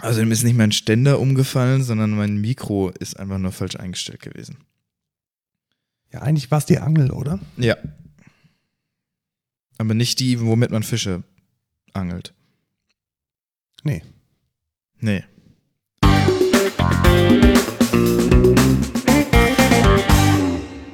Also ihm ist nicht mein Ständer umgefallen, sondern mein Mikro ist einfach nur falsch eingestellt gewesen. Ja, eigentlich war es die Angel, oder? Ja. Aber nicht die, womit man Fische angelt. Nee. Nee.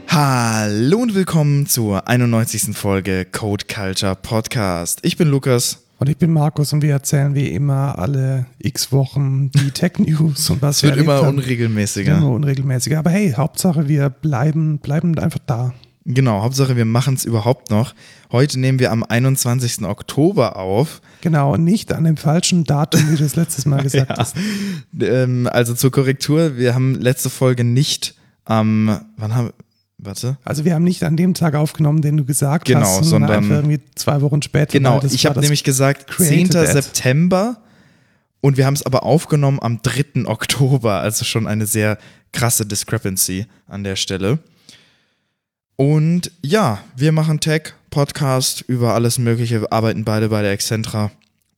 Hallo und willkommen zur 91. Folge Code Culture Podcast. Ich bin Lukas. Und ich bin Markus und wir erzählen wie immer alle x Wochen die Tech News und was Es wird wir immer haben. unregelmäßiger. Immer unregelmäßiger. Aber hey, Hauptsache wir bleiben, bleiben einfach da. Genau, Hauptsache wir machen es überhaupt noch. Heute nehmen wir am 21. Oktober auf. Genau, und nicht an dem falschen Datum, wie du es letztes Mal gesagt Ja. hast. Ähm, also zur Korrektur, wir haben letzte Folge nicht am, wann haben, warte. Also wir haben nicht an dem Tag aufgenommen, den du gesagt Genau, hast, sondern- einfach irgendwie zwei Wochen später. Genau, ich habe nämlich gesagt 10. Created at. September und wir haben es aber aufgenommen am 3. Oktober, also schon eine sehr krasse Discrepancy an der Stelle. Und ja, wir machen Tech, Podcast über alles Mögliche, wir arbeiten beide bei der Excentra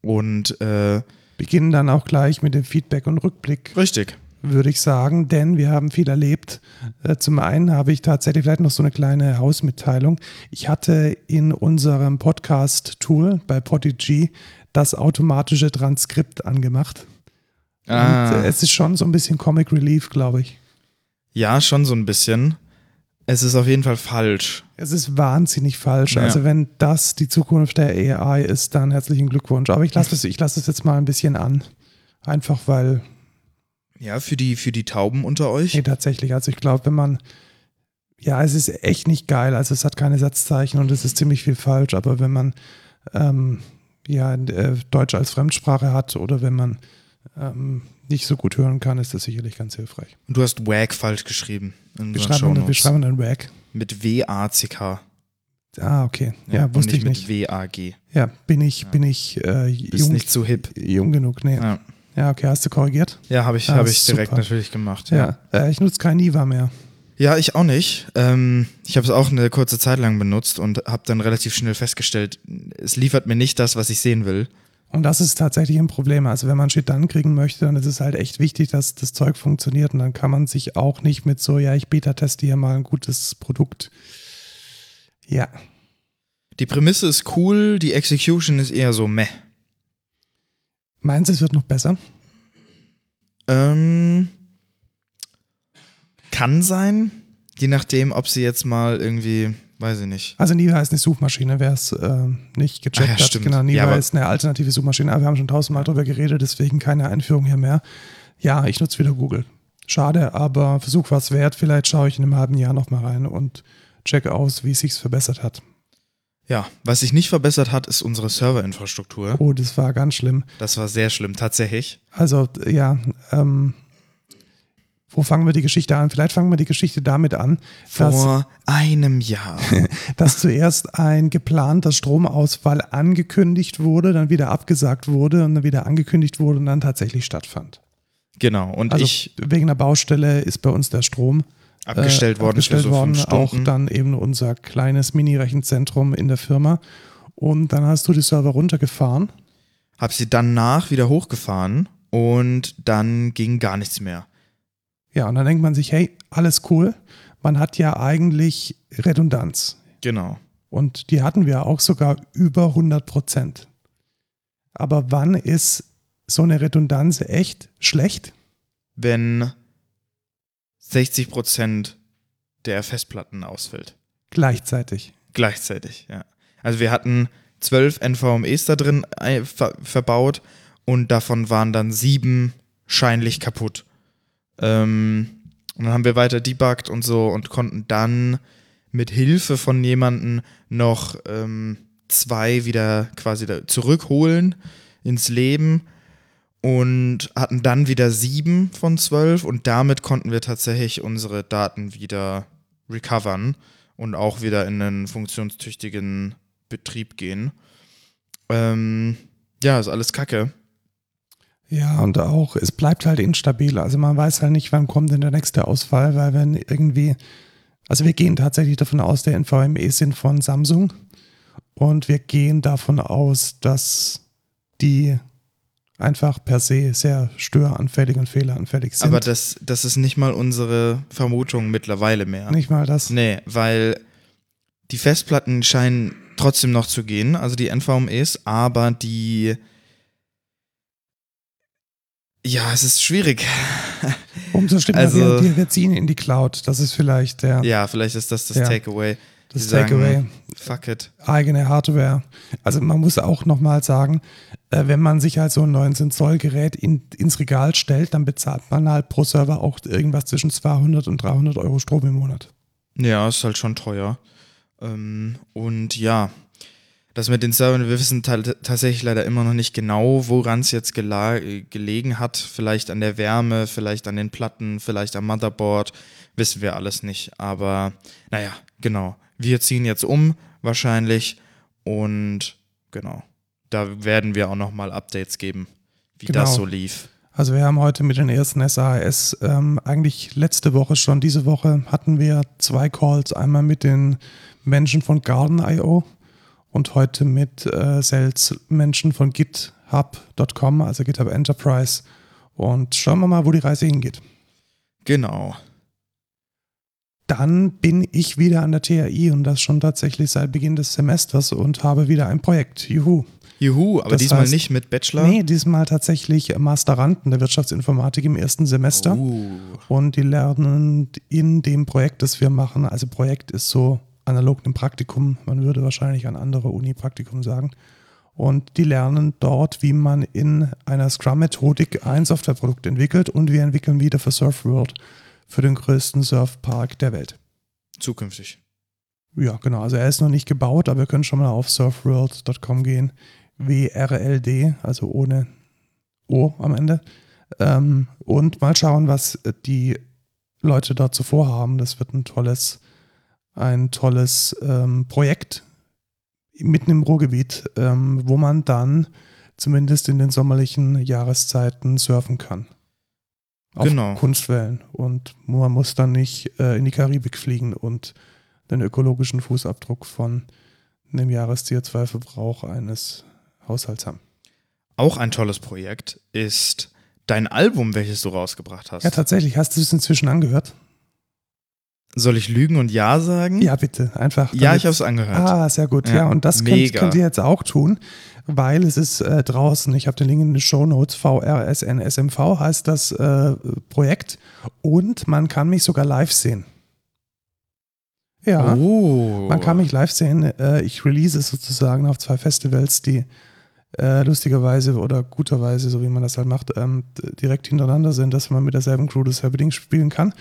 und äh, beginnen dann auch gleich mit dem Feedback und Rückblick. richtig. Würde ich sagen, denn wir haben viel erlebt. Äh, Zum einen habe ich tatsächlich vielleicht noch so eine kleine Hausmitteilung. Ich hatte in unserem Podcast-Tool bei Podigy das automatische Transkript angemacht. Ah. Und es ist schon so ein bisschen Comic Relief, glaube ich. Ja, schon so ein bisschen. Es ist auf jeden Fall falsch. Es ist wahnsinnig falsch. Ja. Also wenn das die Zukunft der AI ist, dann herzlichen Glückwunsch. Aber ich lasse das, ich lasse das jetzt mal ein bisschen an. Einfach weil Ja, für die, für die Tauben unter euch. Nee, tatsächlich. Also ich glaube, wenn man, ja, es ist echt nicht geil. Also es hat keine Satzzeichen und es ist ziemlich viel falsch. Aber wenn man ähm, ja äh, Deutsch als Fremdsprache hat oder wenn man ähm, nicht so gut hören kann, ist das sicherlich ganz hilfreich. Und du hast WAG falsch geschrieben. In Wir schreiben, wir schreiben einen Wag. Mit W-A-C-K. Ah, okay. Ja, und wusste ich mit nicht. W-A-G. Ja, bin ich, bin ich äh, Bist jung, nicht zu hip. jung genug? Nee. Ja. Ja, okay, hast du korrigiert? ja habe ich, Ah, hab ich direkt super. natürlich gemacht. Ja. Äh, ich nutze kein Niva mehr. Ja, ich auch nicht. Ähm, ich habe es auch eine kurze Zeit lang benutzt und habe dann relativ schnell festgestellt, es liefert mir nicht das, was ich sehen will. Und das ist tatsächlich ein Problem. Also wenn man Shit dann kriegen möchte, dann ist es halt echt wichtig, dass das Zeug funktioniert. Und dann kann man sich auch nicht mit so, ja, ich beta-teste hier mal ein gutes Produkt. Ja, Die Prämisse ist cool, die Execution ist eher so meh. Meinst du, es wird noch besser? Ähm, kann sein, je nachdem, ob sie jetzt mal irgendwie, weiß ich nicht. Also Niva ist eine Suchmaschine, wer es äh, nicht gecheckt Ah ja, hat. stimmt. Genau, Niva Ja, ist eine alternative Suchmaschine. Aber wir haben schon tausendmal drüber geredet, deswegen keine Einführung hier mehr. Ja, ich nutze wieder Google. Schade, aber Versuch war es wert. Vielleicht schaue ich in einem halben Jahr nochmal rein und checke aus, wie es sich verbessert hat. Ja, was sich nicht verbessert hat, ist unsere Serverinfrastruktur. Oh, das war ganz schlimm. Das war sehr schlimm, tatsächlich. Also, ja, ähm, wo fangen wir die Geschichte an? Vielleicht fangen wir die Geschichte damit an, dass, Vor einem Jahr. dass zuerst ein geplanter Stromausfall angekündigt wurde, dann wieder abgesagt wurde und dann wieder angekündigt wurde und dann tatsächlich stattfand. genau. Und Also ich wegen einer Baustelle ist bei uns der Strom abgestellt äh, worden abgestellt so worden, auch dann eben unser kleines Mini-Rechenzentrum in der Firma. Und dann hast du die Server runtergefahren. Hab sie danach wieder hochgefahren und dann ging gar nichts mehr. Ja, und dann denkt man sich, hey, alles cool. Man hat ja eigentlich Redundanz. Genau. Und die hatten wir auch sogar über 100 Prozent. Aber wann ist so eine Redundanz echt schlecht? Wenn 60 Prozent der Festplatten ausfällt. Gleichzeitig. Gleichzeitig, ja. Also wir hatten zwölf NVMEs da drin ein- ver verbaut und davon waren dann sieben scheinlich kaputt. Ähm, und dann haben wir weiter debuggt und so und konnten dann mit Hilfe von jemandem noch ähm, zwei wieder quasi zurückholen ins Leben und hatten dann wieder sieben von zwölf und damit konnten wir tatsächlich unsere Daten wieder recovern und auch wieder in einen funktionstüchtigen Betrieb gehen. Ähm, ja, ist alles Kacke. Ja, und auch, es bleibt halt instabil. Also man weiß halt nicht, wann kommt denn der nächste Ausfall, weil wenn irgendwie, also wir gehen tatsächlich davon aus, der NVMe sind von Samsung und wir gehen davon aus, dass die einfach per se sehr störanfällig und fehleranfällig sind. Aber das, das ist nicht mal unsere Vermutung mittlerweile mehr. nicht mal das. Nee, weil die Festplatten scheinen trotzdem noch zu gehen, also die NVMEs, aber die. Ja, es ist schwierig. Umso schlimmer, Also- wir, wir, ziehen in die Cloud. Das ist vielleicht der, Ja, vielleicht ist das das Ja. Takeaway. Das Takeaway. Fuck it. eigene Hardware. Also man muss auch nochmal sagen, äh, wenn man sich halt so ein 19 Zoll Gerät in, ins Regal stellt, dann bezahlt man halt pro Server auch irgendwas zwischen 200 und 300 Euro Strom im Monat. Ja, ist halt schon teuer. Ähm, und ja, das mit den Servern, wir wissen ta- tatsächlich leider immer noch nicht genau, woran es jetzt gelegen hat. Vielleicht an der Wärme, vielleicht an den Platten, vielleicht am Motherboard. Wissen wir alles nicht. Aber naja, genau. Wir ziehen jetzt um, wahrscheinlich. Und genau, da werden wir auch nochmal Updates geben, wie Genau. das so lief. Also wir haben heute mit den ersten SAS, ähm, eigentlich letzte Woche schon, diese Woche hatten wir zwei Calls, einmal mit den Menschen von Garden.io und heute mit äh, Sales-Menschen von GitHub.com, also GitHub Enterprise. Und schauen wir mal, wo die Reise hingeht. Genau. Dann bin ich wieder an der TAI und das schon tatsächlich seit Beginn des Semesters und habe wieder ein Projekt. Juhu. Juhu, aber Das diesmal heißt- nicht mit Bachelor. Nee, diesmal tatsächlich Masteranden der Wirtschaftsinformatik im ersten Semester. Uh. Und die lernen in dem Projekt, das wir machen, also Projekt ist so analog einem Praktikum, man würde wahrscheinlich an andere Uni-Praktikum sagen. Und die lernen dort, wie man in einer Scrum-Methodik ein Softwareprodukt entwickelt und wir entwickeln wieder für Surfworld für den größten Surfpark der Welt. Zukünftig. Ja, genau. Also er ist noch nicht gebaut, aber ihr könnt schon mal auf surfworld.com gehen. WRLD, also ohne O am Ende. Ähm, und mal schauen, was die Leute dort zuvor haben. Das wird ein tolles, ein tolles ähm, Projekt mitten im Ruhrgebiet, ähm, wo man dann zumindest in den sommerlichen Jahreszeiten surfen kann. Auf Genau. Kunstwellen. Und man muss dann nicht äh, in die Karibik fliegen und den ökologischen Fußabdruck von einem Jahres-CO2-Verbrauch eines Haushalts haben. Auch ein tolles Projekt ist dein Album, welches du rausgebracht hast. Ja, tatsächlich. Hast du es inzwischen angehört? Soll ich lügen und ja sagen? Ja, bitte. Einfach. Ja, ich habe es angehört. Ah, sehr gut. Ja, Ja, und das könnt, könnt ihr jetzt auch tun, weil es ist äh, draußen. Ich habe den Link in den Show Notes. VRSNSMV heißt das äh, Projekt. Und man kann mich sogar live sehen. Ja. Oh. Man kann mich live sehen. Äh, Ich release es sozusagen auf zwei Festivals, die äh, lustigerweise oder guterweise, so wie man das halt macht, ähm, direkt hintereinander sind, dass man mit derselben Crew das Ding spielen kann.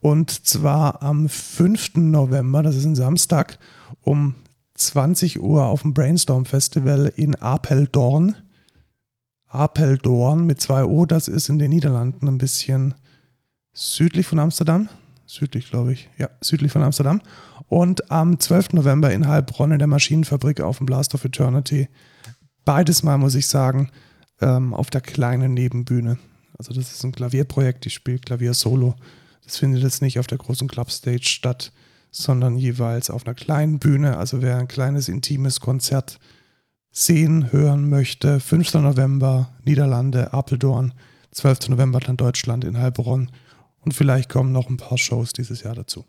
Und zwar am 5. November, das ist ein Samstag, um 20 Uhr auf dem Brainstorm Festival in Apeldoorn. Apeldoorn mit zwei O, das ist in den Niederlanden ein bisschen südlich von Amsterdam. Südlich, glaube ich. Ja, südlich von Amsterdam. Und am 12. November in Heilbronn in der Maschinenfabrik auf dem Blast of Eternity. Beides mal, muss ich sagen, ähm, auf der kleinen Nebenbühne. Also das ist ein Klavierprojekt, ich spiele Klavier solo. Das findet jetzt nicht auf der großen Clubstage statt, sondern jeweils auf einer kleinen Bühne. Also wer ein kleines, intimes Konzert sehen, hören möchte, 5. November Niederlande, Apeldoorn, 12. November dann Deutschland in Heilbronn. Und vielleicht kommen noch ein paar Shows dieses Jahr dazu.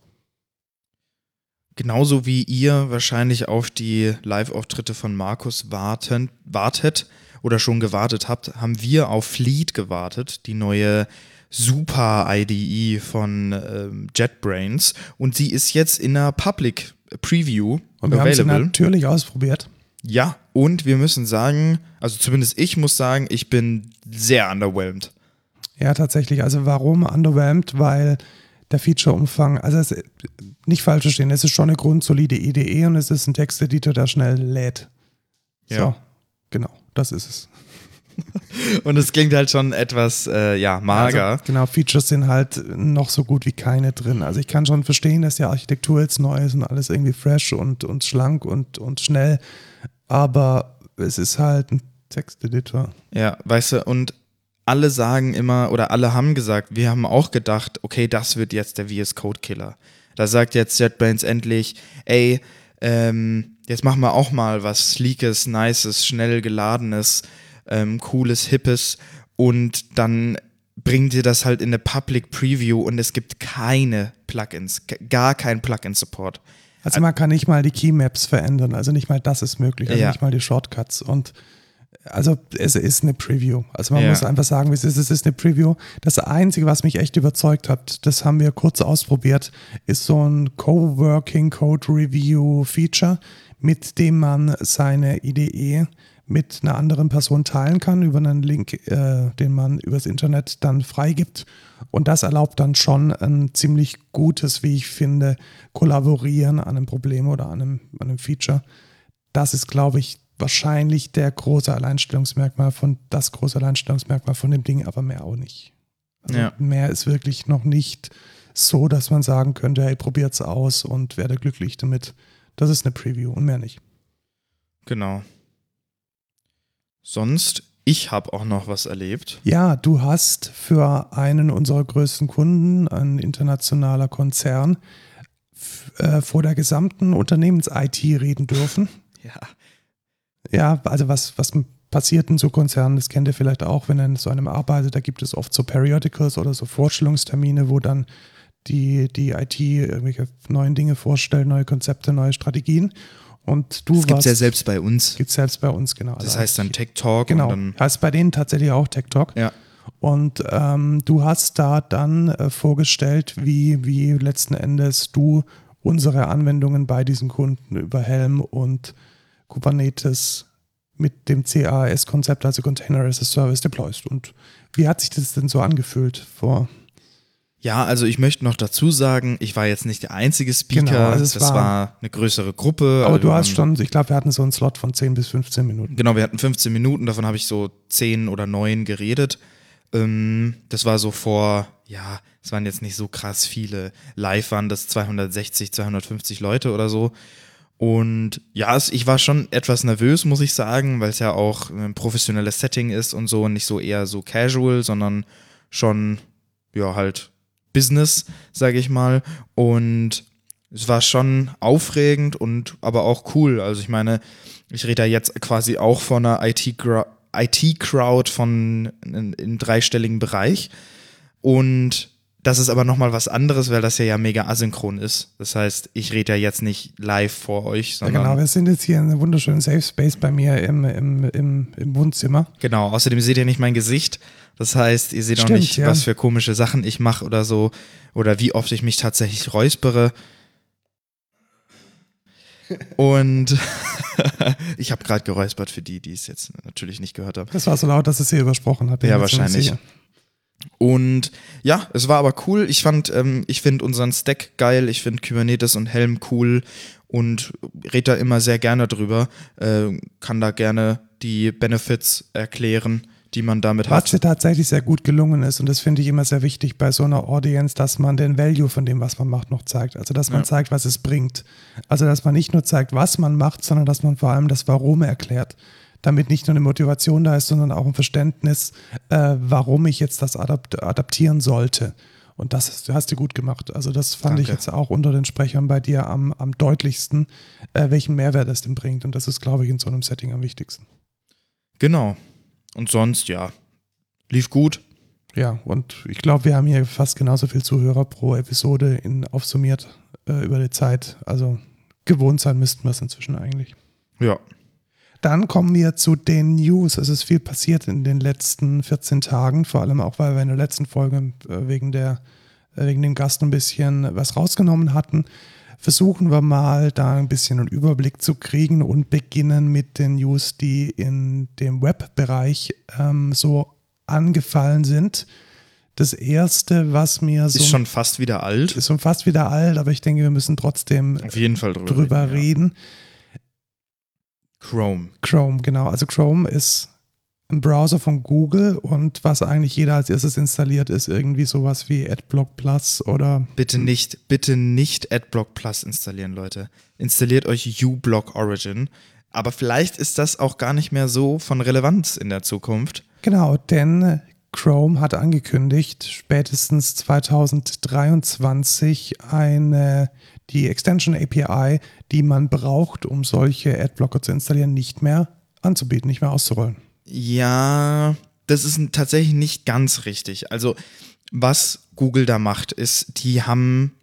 Genauso wie ihr wahrscheinlich auf die Live-Auftritte von Markus warten, wartet oder schon gewartet habt, haben wir auf Fleet gewartet, die neue Super IDE von ähm, JetBrains. Und sie ist jetzt in einer Public Preview Und wir haben sie natürlich ausprobiert. Ja, und wir müssen sagen, also zumindest ich muss sagen, ich bin sehr underwhelmed. Ja, tatsächlich. Also warum underwhelmed? Weil der Feature-Umfang, also es, nicht falsch verstehen, es ist schon eine grundsolide IDE und es ist ein Texteditor, der schnell lädt. So, Ja. genau, das ist es. Und es klingt halt schon etwas, äh, ja, mager. Also, genau, Features sind halt noch so gut wie keine drin. Also ich kann schon verstehen, dass die Architektur jetzt neu ist und alles irgendwie fresh und, und schlank und, und schnell, aber es ist halt ein Texteditor. Ja, weißt du, und alle sagen immer, oder alle haben gesagt, wir haben auch gedacht, okay, das wird jetzt der VS Code Killer. Da sagt jetzt JetBrains endlich, ey, ähm, jetzt machen wir auch mal was Sleekes, Nices, schnell geladenes, ähm, cooles, hippes und dann bringt ihr das halt in eine Public Preview und es gibt keine Plugins, gar kein Plugin-Support. Also man kann nicht mal die Keymaps verändern, also nicht mal das ist möglich, also Ja. nicht mal die Shortcuts und also es ist eine Preview. Also man Ja. muss einfach sagen, wie es ist. Es ist eine Preview. Das Einzige, was mich echt überzeugt hat, das haben wir kurz ausprobiert, ist so ein Coworking Code Review Feature, mit dem man seine IDE mit einer anderen Person teilen kann über einen Link, äh, den man übers Internet dann freigibt. Und das erlaubt dann schon ein ziemlich gutes, wie ich finde, Kollaborieren an einem Problem oder an einem, an einem Feature. Das ist, glaube ich, wahrscheinlich der große Alleinstellungsmerkmal von das große Alleinstellungsmerkmal von dem Ding, aber mehr auch nicht. Also Ja. Mehr ist wirklich noch nicht so, dass man sagen könnte, hey, probiert's aus und werde glücklich damit. Das ist eine Preview und mehr nicht. Genau. Sonst, ich habe auch noch was erlebt. Ja, du hast für einen unserer größten Kunden, ein internationaler Konzern, äh, vor der gesamten Unternehmens-IT reden dürfen. Ja. Ja, also was, was passiert in so Konzernen, das kennt ihr vielleicht auch, wenn ihr in so einem arbeitet, da gibt es oft so Periodicals oder so Vorstellungstermine, wo dann die, die IT irgendwelche neuen Dinge vorstellt, neue Konzepte, neue Strategien. Und du Das gibt es ja selbst bei uns. gibt's selbst bei uns, genau. Das Also heißt dann Tech Talk Genau. und dann. heißt bei denen tatsächlich auch Tech Talk. Ja. Und ähm, du hast da dann äh, vorgestellt, wie, wie letzten Endes du unsere Anwendungen bei diesen Kunden über Helm und Kubernetes mit dem CAS-Konzept, also Container as a Service, deployst. Und wie hat sich das denn so angefühlt vor? Ja, also ich möchte noch dazu sagen, ich war jetzt nicht der einzige Speaker. Genau, also es das war- war, eine größere Gruppe. Aber Also du hast haben- schon, ich glaube, wir hatten so einen Slot von 10 bis 15 Minuten. Genau, wir hatten 15 Minuten, davon habe ich so 10 oder 9 geredet. Ähm, das war so vor, ja, es waren jetzt nicht so krass viele. Live waren das 260, 250 Leute oder so. Und ja, ich war schon etwas nervös, muss ich sagen, weil es ja auch ein professionelles Setting ist und so nicht so eher so casual, sondern schon, ja, halt Business, sage ich mal. Und es war schon aufregend und aber auch cool. Also ich meine, ich rede da jetzt quasi auch von einer IT-Crowd IT von in, in dreistelligen Bereich. Und das ist aber nochmal was anderes, weil das ja, ja mega asynchron ist. Das heißt, ich rede ja jetzt nicht live vor euch, Ja, sondern genau, wir sind jetzt hier in einem wunderschönen Safe Space bei mir im, im, im, im Wohnzimmer. Genau, außerdem seht ihr nicht mein Gesicht. Das heißt, ihr seht auch Stimmt, nicht, ja. was für komische Sachen ich mache oder so. Oder wie oft ich mich tatsächlich räuspere. Und ich habe gerade geräuspert für die, die es jetzt natürlich nicht gehört haben. Das war so laut, dass es hier übersprochen hat. Ja, wahrscheinlich. Und ja, es war aber cool. Ich fand, ähm, ich finde unseren Stack geil. Ich finde Kubernetes und Helm cool und rede da immer sehr gerne drüber. Äh, kann da gerne die Benefits erklären, die man damit Was hat. dir tatsächlich sehr gut gelungen ist, und das finde ich immer sehr wichtig bei so einer Audience, dass man den Value von dem, was man macht, noch zeigt. Also, dass man Ja. zeigt, was es bringt. Also, dass man nicht nur zeigt, was man macht, sondern dass man vor allem das Warum erklärt. Damit nicht nur eine Motivation da ist, sondern auch ein Verständnis, äh, warum ich jetzt das adapt adaptieren sollte. Und das hast, hast du gut gemacht. Also, das fand ich Danke. jetzt auch unter den Sprechern bei dir am, am deutlichsten, äh, welchen Mehrwert es denn bringt. Und das ist, glaube ich, in so einem Setting am wichtigsten. Genau. Und sonst, ja, lief gut. Ja, und ich glaube, wir haben hier fast genauso viel Zuhörer pro Episode in, aufsummiert äh, über die Zeit. Also gewohnt sein müssten wir es inzwischen eigentlich. Ja. Dann kommen wir zu den News. Es ist viel passiert in den letzten 14 Tagen, vor allem auch, weil wir in der letzten Folge äh, wegen, der, äh, wegen dem Gast ein bisschen was rausgenommen hatten. Versuchen wir mal da ein bisschen einen Überblick zu kriegen und beginnen mit den News, die in dem Webbereich ähm, so angefallen sind. Das erste, was mir so Ist schon fast wieder alt. ist schon fast wieder alt, aber ich denke, wir müssen trotzdem Auf jeden Fall drüber, drüber reden. reden. Chrome. Chrome, genau. Also Chrome ist ein Browser von Google und was eigentlich jeder als erstes installiert, ist irgendwie sowas wie AdBlock Plus oder Bitte nicht, bitte nicht AdBlock Plus installieren, Leute. Installiert euch uBlock Origin. Aber vielleicht ist das auch gar nicht mehr so von Relevanz in der Zukunft. genau, denn Chrome hat angekündigt, spätestens 2023 eine die Extension API, die man braucht, um solche Adblocker zu installieren, nicht mehr anzubieten, nicht mehr auszurollen. Ja, das ist tatsächlich nicht ganz richtig. Also, was Google da macht, ist, die haben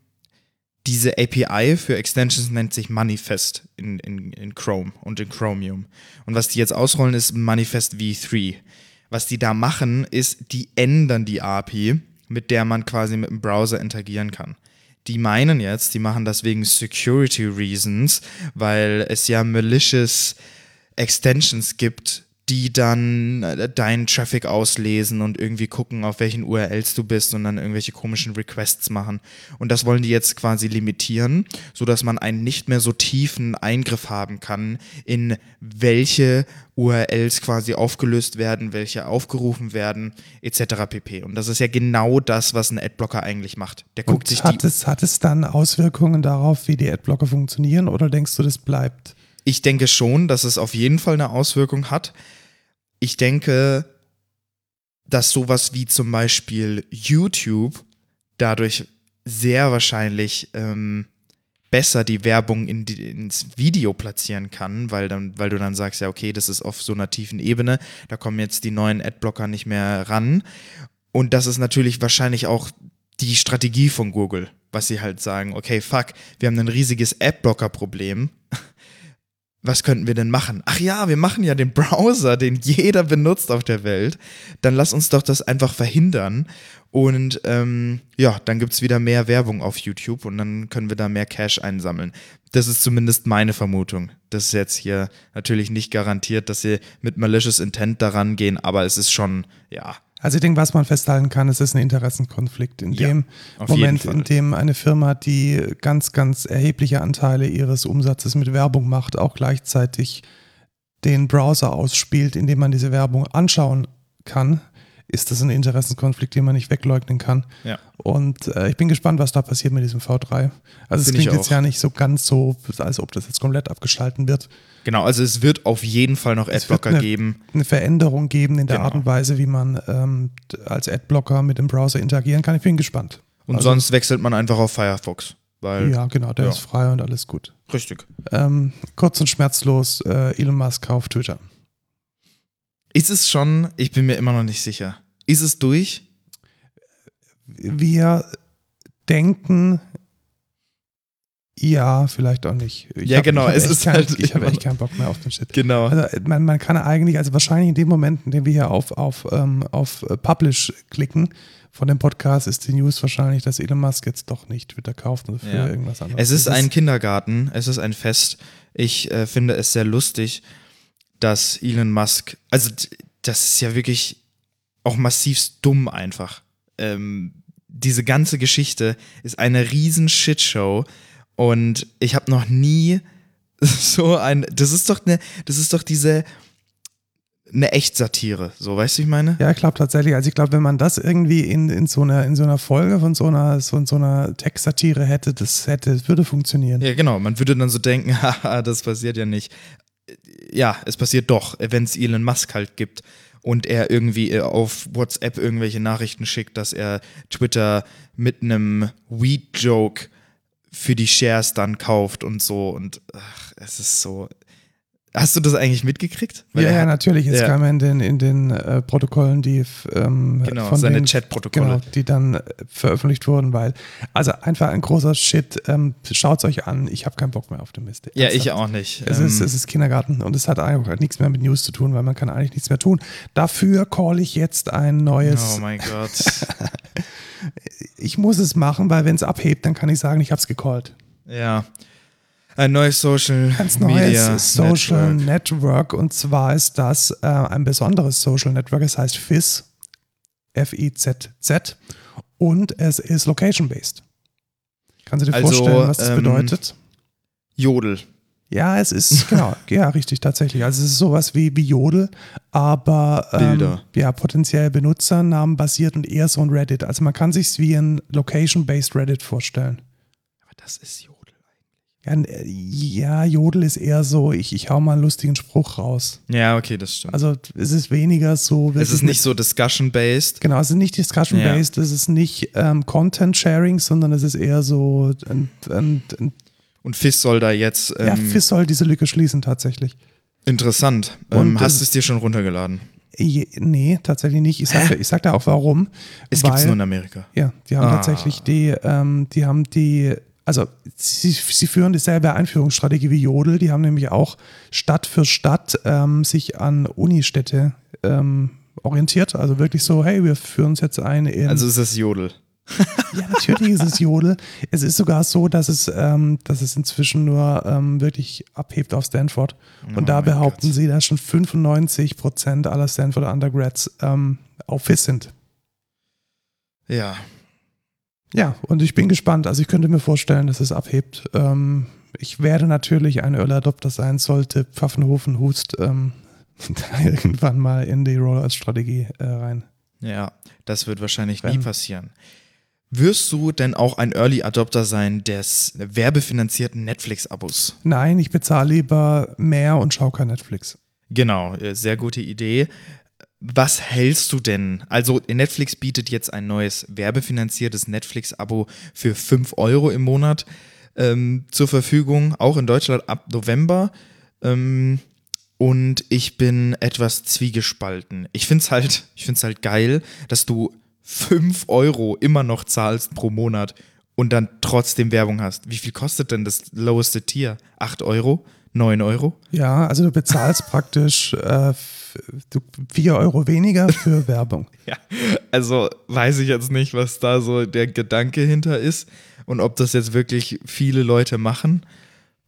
diese API für Extensions nennt sich Manifest in, in, in Chrome und in Chromium. Und was die jetzt ausrollen, ist Manifest V3. Was die da machen, ist, die ändern die API, mit der man quasi mit dem Browser interagieren kann. Die meinen jetzt, die machen das wegen Security Reasons, weil es ja malicious Extensions gibt, die dann äh, deinen Traffic auslesen und irgendwie gucken, auf welchen URLs du bist und dann irgendwelche komischen Requests machen. Und das wollen die jetzt quasi limitieren, sodass man einen nicht mehr so tiefen Eingriff haben kann, in welche URLs quasi aufgelöst werden, welche aufgerufen werden, etc. pp. Und das ist ja genau das, was ein Adblocker eigentlich macht. Der guckt Und sich hat die. es, hat es dann Auswirkungen darauf, wie die Adblocker funktionieren oder denkst du, das bleibt? Ich denke schon, dass es auf jeden Fall eine Auswirkung hat. Ich denke, dass sowas wie zum Beispiel YouTube dadurch sehr wahrscheinlich ähm, besser die Werbung in die, ins Video platzieren kann, weil, dann, weil du dann sagst, ja, okay, das ist auf so einer tiefen Ebene, da kommen jetzt die neuen Adblocker nicht mehr ran. Und das ist natürlich wahrscheinlich auch die Strategie von Google, was sie halt sagen, okay, fuck, wir haben ein riesiges Adblocker-Problem. Was könnten wir denn machen? Ach ja, wir machen ja den Browser, den jeder benutzt auf der Welt. Dann lass uns doch das einfach verhindern. Und ähm, ja, dann gibt es wieder mehr Werbung auf YouTube und dann können wir da mehr Cash einsammeln. Das ist zumindest meine Vermutung. Das ist jetzt hier natürlich nicht garantiert, dass sie mit malicious Intent daran gehen, aber es ist schon, ja, Also ich denke, was man festhalten kann, es ist ein Interessenkonflikt. In Ja, dem Moment, in dem eine Firma, die ganz, ganz erhebliche Anteile ihres Umsatzes mit Werbung macht, auch gleichzeitig den Browser ausspielt, in dem man diese Werbung anschauen kann, ist das ein Interessenkonflikt, den man nicht wegleugnen kann. ja. Und äh, ich bin gespannt, was da passiert mit diesem V3. Also es klingt jetzt ja nicht so ganz so, als ob das jetzt komplett abgeschalten wird. Genau, also es wird auf jeden Fall noch Es wird Adblocker eine- geben. Eine Veränderung geben in der Genau. Art und Weise, wie man ähm, als Adblocker mit dem Browser interagieren kann. Ich bin gespannt. Und Also- sonst wechselt man einfach auf Firefox. Weil, Ja, genau, der ja. ist frei und alles gut. richtig. Ähm, kurz und schmerzlos, äh, Elon Musk kauft Twitter. Ist es schon, ich bin mir immer noch nicht sicher. Ist es durch? Wir denken, ja, vielleicht auch nicht. Ich Ja, hab- genau, es ist kein, halt Ich habe echt keinen Bock mehr auf den Shit. Genau. Also man, man kann eigentlich, also wahrscheinlich in dem Moment, in dem wir hier auf, auf, ähm, auf äh, Publish klicken von dem Podcast, ist die News wahrscheinlich, dass Elon Musk jetzt doch nicht Twitter kauft und für Ja. irgendwas anderes. Es ist Das ein Kindergarten, es ist ein Fest. Ich äh, finde es sehr lustig, dass Elon Musk, also das ist ja wirklich auch massivst dumm einfach. Ähm, diese ganze Geschichte ist eine riesen Shitshow und ich habe noch nie so ein, das ist doch eine, das ist doch diese, eine Echtsatire, so weißt du, wie ich meine? Ja, ich glaube tatsächlich. Also ich glaube, wenn man das irgendwie in, in, so einer, in so einer Folge von so einer, so, so einer Textsatire hätte, das hätte, das würde funktionieren. Ja, genau. Man würde dann so denken, haha, das passiert ja nicht. Ja, es passiert doch, wenn es Elon Musk halt gibt und er irgendwie äh, auf WhatsApp irgendwelche Nachrichten schickt, dass er Twitter mit einem Weed-Joke für die Shares dann kauft und so. Und ach, es ist so. Hast du das eigentlich mitgekriegt? Weil ja, ja, natürlich. Es ja. kam in den, in den äh, Protokollen, die ähm, Genau, von seine Chatprotokolle. Genau, die dann äh, veröffentlicht wurden, weil, also einfach ein großer Shit. Ähm, Schaut es euch an. Ich habe keinen Bock mehr auf den Mist. Ja, ich auch nicht. Es, Ähm, ist, es ist Kindergarten und es hat einfach nichts mehr mit News zu tun, weil man kann eigentlich nichts mehr tun. Dafür call ich jetzt ein neues. oh mein Gott. Ich muss es machen, weil wenn es abhebt, dann kann ich sagen, ich habe es gecallt. ja. Ein neues Social Ganz Media neues Social Network. Network. und zwar ist das äh, ein besonderes Social Network. Es heißt FIZ, F-I-Z-Z und es ist location-based. Kannst du dir Also, vorstellen, was das ähm, bedeutet? Jodel. Ja, es ist, genau, ja, richtig, tatsächlich. Also es ist sowas wie, wie Jodel, aber ähm, Bilder. ja, potenziell Benutzernamen basiert und eher so ein Reddit. Also man kann sich wie ein Location-based Reddit vorstellen. Aber das ist Jodel. Ja, ja, Jodel ist eher so, ich, ich hau mal einen lustigen Spruch raus. Ja, okay, das stimmt. Also es ist weniger so. es ist nicht so discussion-based. Genau, es ist nicht Discussion-based, es ist nicht ähm, Content-Sharing, sondern es ist eher so ein, ein, ein Und Fizz soll da jetzt. Ähm, ja, FIS soll diese Lücke schließen tatsächlich. interessant. Und Ähm, hast du es dir schon runtergeladen? Je, nee, tatsächlich nicht. Ich sage ich sag da auch warum. Es gibt es nur in Amerika. Ja, die haben Ah. tatsächlich die, ähm, die haben die, also sie, sie führen dieselbe Einführungsstrategie wie Jodel. Die haben nämlich auch Stadt für Stadt ähm, sich an Unistädte ähm, orientiert. Also wirklich so, hey, wir führen uns jetzt ein in. Also ist das Jodel. Ja, natürlich ist es Jodel. Es ist sogar so, dass es, ähm, dass es inzwischen nur ähm, wirklich abhebt auf Stanford. Und Oh da behaupten Gott. sie, dass schon 95 Prozent aller Stanford Undergrads ähm, auf FIS sind. Ja. Ja, und ich bin gespannt. Also ich könnte mir vorstellen, dass es abhebt. Ähm, ich werde natürlich ein Early Adopter sein, sollte Pfaffenhofen Hust ähm, irgendwann mal in die Rollout-Strategie äh, rein. Ja, das wird wahrscheinlich nie Wenn- passieren. Wirst du denn auch ein Early Adopter sein des werbefinanzierten Netflix-Abos? Nein, ich bezahle lieber mehr und schaue kein Netflix. Genau, äh, sehr gute Idee. Was hältst du denn? Also Netflix bietet jetzt ein neues werbefinanziertes Netflix-Abo für 5 Euro im Monat ähm, zur Verfügung, auch in Deutschland ab November. Ähm, und ich bin etwas zwiegespalten. Ich finde es halt, ich find's halt geil, dass du 5 Euro immer noch zahlst pro Monat und dann trotzdem Werbung hast. Wie viel kostet denn das loweste Tier? 8 Euro? 9 Euro? Ja, also du bezahlst praktisch äh, 4 Euro weniger für Werbung. Ja, also weiß ich jetzt nicht, was da so der Gedanke hinter ist und ob das jetzt wirklich viele Leute machen.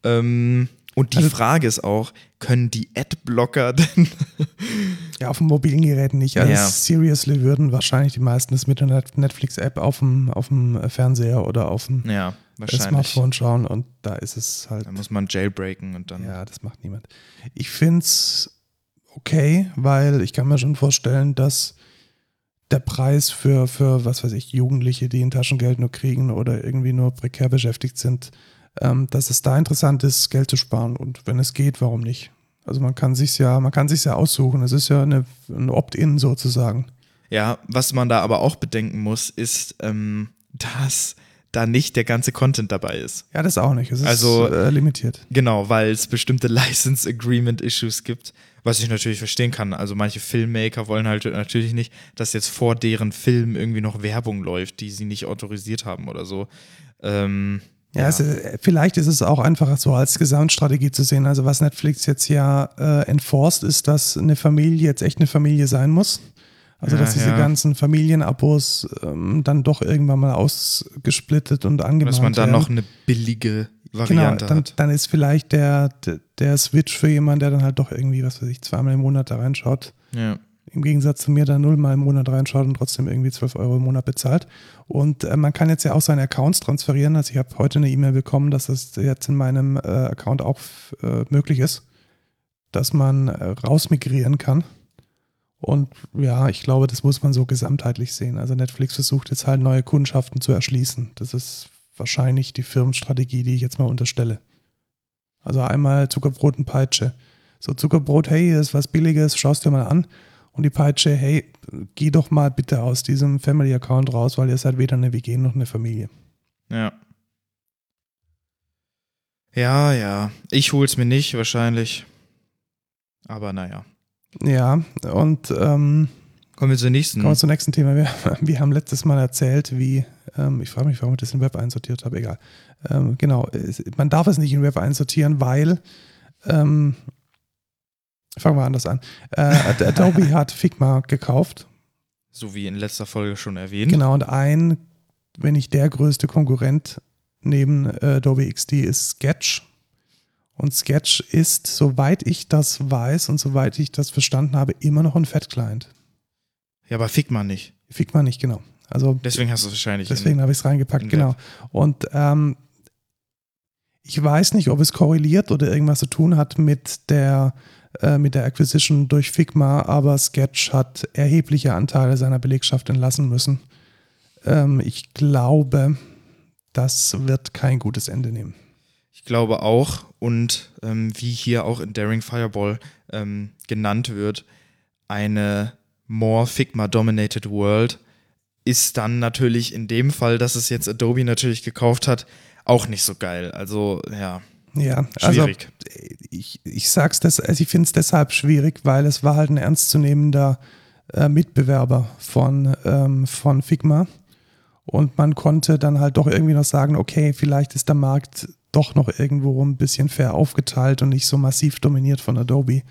Ähm, und die Also- Frage ist auch, können die Adblocker denn? Ja, auf den mobilen Geräten nicht. Also Ja. seriously würden wahrscheinlich die meisten das mit der Net- Netflix-App auf dem, auf dem Fernseher oder auf dem Ja, wahrscheinlich. Smartphone schauen und da ist es halt. Da muss man jailbreaken und dann. Ja, das macht niemand. Ich finde es okay, weil ich kann mir schon vorstellen, dass der Preis für, für, was weiß ich, Jugendliche, die ein Taschengeld nur kriegen oder irgendwie nur prekär beschäftigt sind, ähm, dass es da interessant ist, Geld zu sparen. Und wenn es geht, warum nicht? Also man kann sich's ja, man kann sich's ja aussuchen. Es ist ja eine, ein Opt-in sozusagen. Ja, was man da aber auch bedenken muss, ist, ähm, dass da nicht der ganze Content dabei ist. Ja, das auch nicht. Es ist Also- äh, limitiert. Genau, weil es bestimmte License Agreement Issues gibt, was ich natürlich verstehen kann. Also manche Filmmaker wollen halt natürlich nicht, dass jetzt vor deren Film irgendwie noch Werbung läuft, die sie nicht autorisiert haben oder so. Ähm, Ja, Es, äh, vielleicht ist es auch einfach so als Gesamtstrategie zu sehen. Also was Netflix jetzt ja äh, enforced, ist, dass eine Familie jetzt echt eine Familie sein muss. Also Ja, dass diese ja. ganzen Familienabos ähm, dann doch irgendwann mal ausgesplittet und angemahnt dass man da werden. noch eine billige Genau, Variante dann, hat. dann ist vielleicht der, der, der Switch für jemanden, der dann halt doch irgendwie, was weiß ich, zweimal im Monat da reinschaut. Ja. Im Gegensatz zu mir, der nullmal im Monat reinschaut und trotzdem irgendwie 12 Euro im Monat bezahlt. Und äh, man kann jetzt ja auch seine Accounts transferieren. Also ich habe heute eine E-Mail bekommen, dass das jetzt in meinem äh, Account auch äh, möglich ist, dass man äh, rausmigrieren kann. Und ja, ich glaube, das muss man so gesamtheitlich sehen. Also Netflix versucht jetzt halt neue Kundschaften zu erschließen. Das ist wahrscheinlich die Firmenstrategie, die ich jetzt mal unterstelle. Also einmal Zuckerbrot und Peitsche. So Zuckerbrot, hey, das ist was Billiges, schaust dir mal an. Und die Peitsche, hey, geh doch mal bitte aus diesem Family-Account raus, weil ihr seid weder eine WG noch eine Familie. Ja. Ja, ja. Ich hol's mir nicht, wahrscheinlich. Aber naja. Ja, und ähm, Kommen wir zur nächsten. kommen wir zum nächsten Thema. Wir, wir haben letztes Mal erzählt, wie, ähm, ich frage mich, warum ich das in Web einsortiert habe, egal. Ähm, genau, es, man darf es nicht in Web einsortieren, weil, ähm, fangen wir anders an. Äh, Adobe hat Figma gekauft So wie in letzter Folge schon erwähnt. Genau, und ein, wenn nicht der größte Konkurrent neben äh, Adobe XD ist Sketch. Und Sketch ist, soweit ich das weiß und soweit ich das verstanden habe, immer noch ein Fat-Client. Ja, aber Figma nicht. Figma nicht, genau. Also Deswegen hast du es wahrscheinlich. deswegen habe ich es reingepackt, in genau. Und ähm, ich weiß nicht, ob es korreliert oder irgendwas zu tun hat mit der, äh, mit der Acquisition durch Figma, aber Sketch hat erhebliche Anteile seiner Belegschaft entlassen müssen. Ähm, ich glaube, das wird kein gutes Ende nehmen. Ich glaube auch. Und ähm, wie hier auch in Daring Fireball ähm, genannt wird, eine more Figma-dominated World ist dann natürlich in dem Fall, dass es jetzt Adobe natürlich gekauft hat, auch nicht so geil. Also, ja. Ja, also Schwierig. ich, ich sag's das, also ich finde es deshalb schwierig, weil es war halt ein ernstzunehmender äh, Mitbewerber von, ähm, von Figma. Und man konnte dann halt doch irgendwie noch sagen, okay, vielleicht ist der Markt doch noch irgendwo ein bisschen fair aufgeteilt und nicht so massiv dominiert von Adobe.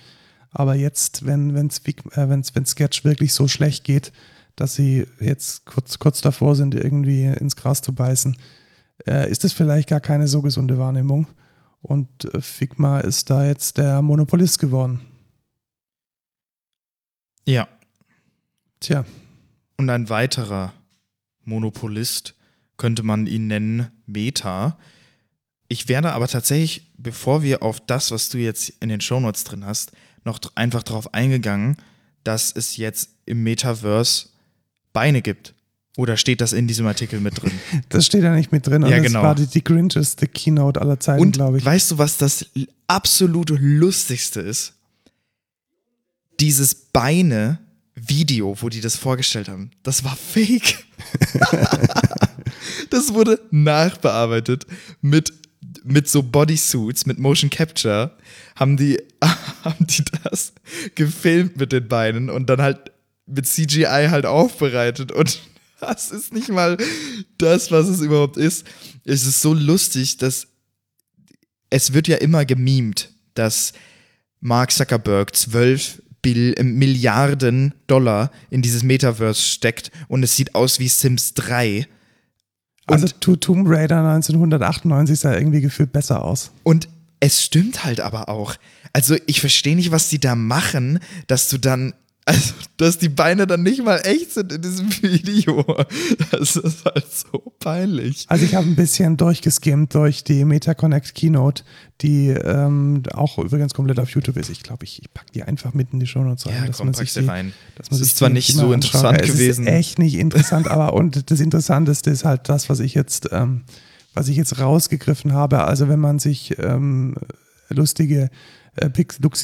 Aber jetzt, wenn wenn's, äh, wenn's, wenn Sketch wirklich so schlecht geht, dass sie jetzt kurz, kurz davor sind, irgendwie ins Gras zu beißen, äh, ist das vielleicht gar keine so gesunde Wahrnehmung. Und äh, Figma ist da jetzt der Monopolist geworden. Ja. Tja, Und ein weiterer Monopolist könnte man ihn nennen Meta. Ich werde aber tatsächlich, bevor wir auf das, was du jetzt in den Shownotes drin hast, noch einfach darauf eingegangen, dass es jetzt im Metaverse Beine gibt. Oder steht das in diesem Artikel mit drin? das steht ja nicht mit drin. Ja, das genau. war die, die grincheste Keynote aller Zeiten, glaube ich. weißt du, was das l- absolut lustigste ist? Dieses Beine-Video, wo die das vorgestellt haben, das war fake. das wurde nachbearbeitet mit, mit so Bodysuits, mit Motion Capture, haben die, haben die das gefilmt mit den Beinen und dann halt mit CGI halt aufbereitet und das ist nicht mal das, was es überhaupt ist. Es ist so lustig, dass es wird ja immer gemimt, dass Mark Zuckerberg 12 Bill, äh, Milliarden Dollar in dieses Metaverse steckt und es sieht aus wie Sims 3. also To- Tomb Raider 1998 sah irgendwie gefühlt besser aus. und es stimmt halt aber auch. Also ich verstehe nicht, was die da machen, dass du dann, also dass die Beine dann nicht mal echt sind in diesem Video. Das ist halt so peinlich. Also ich habe ein bisschen durchgeskimmt durch die MetaConnect Keynote, die ähm, auch übrigens komplett auf YouTube ist. Ich glaube, ich, ich packe die einfach mitten in die Shownotes rein, Ja, dass komm, man sich sie die, rein. dass Das ist zwar nicht so anschaut. interessant es gewesen. Ist echt nicht interessant, aber und das Interessanteste ist halt das, was ich jetzt, ähm, was ich jetzt rausgegriffen habe. Also wenn man sich ähm, lustige äh,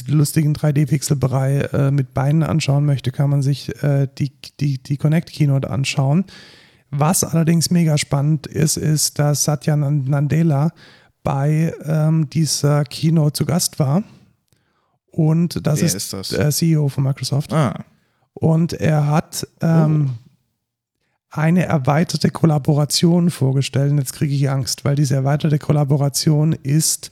lustigen 3D-Pixelbrei äh, mit Beinen anschauen möchte, kann man sich äh, die, die, die Connect Keynote anschauen. Was allerdings mega spannend ist, ist, dass Satya Nadella bei ähm, dieser Keynote zu Gast war. Und das Wer ist, ist das? der CEO von Microsoft. Ah, Und er hat ähm, eine erweiterte Kollaboration vorgestellt. Und jetzt kriege ich Angst, weil diese erweiterte Kollaboration ist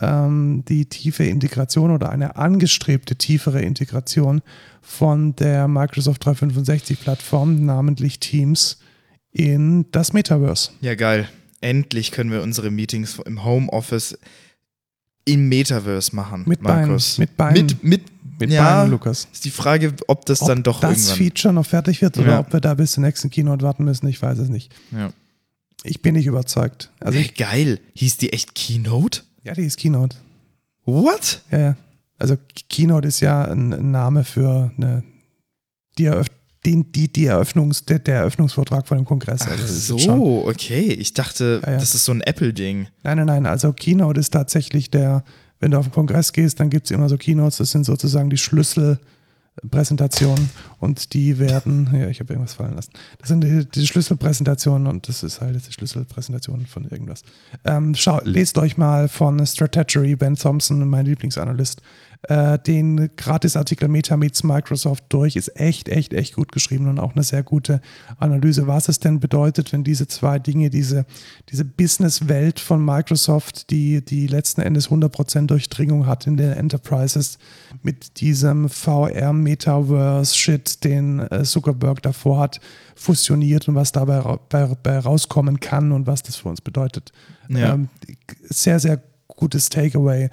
die tiefe Integration oder eine angestrebte tiefere Integration von der Microsoft 365-Plattform, namentlich Teams, in das Metaverse. Ja, geil. Endlich können wir unsere Meetings im Homeoffice im Metaverse machen. Mit Beinen, Markus. mit Beinen. Mit, mit, Mit ja, Beinen, Lukas. ist die Frage, ob das Ob dann doch das irgendwann. Feature noch fertig wird oder Ja. ob wir da bis zur nächsten Keynote warten müssen, ich weiß es nicht. Ja. Ich bin nicht überzeugt. Also ich, geil. Hieß die echt Keynote? Ja, die ist Keynote. What? Ja, ja. Also Keynote ist ja ein, Name für eine, die, Eröff den, die, die Eröffnungs, der, der Eröffnungsvortrag von dem Kongress. Ach Also ist schon- so, okay. Ich dachte, Ja, ja. das ist so ein Apple-Ding. Nein, nein, nein. Also Keynote ist tatsächlich der, wenn du auf den Kongress gehst, dann gibt es immer so Keynotes, das sind sozusagen die Schlüsselpräsentationen und die werden, ja, ich habe irgendwas fallen lassen. Das sind die, die Schlüsselpräsentationen und das ist halt jetzt die Schlüsselpräsentation von irgendwas. Ähm, schau, lest euch mal von Strategy, Ben Thompson, mein Lieblingsanalyst, äh, den Gratisartikel Meta meets Microsoft durch. Ist echt, echt, echt gut geschrieben und auch eine sehr gute Analyse, was es denn bedeutet, wenn diese zwei Dinge, diese, diese Businesswelt von Microsoft, die, die letzten Endes 100% Durchdringung hat in den Enterprises, mit diesem VR-Metaverse-Shit, den äh, Zuckerberg davor hat, fusioniert und was dabei bei, bei rauskommen kann und was das für uns bedeutet. Ja. Ähm, sehr, sehr gutes Takeaway.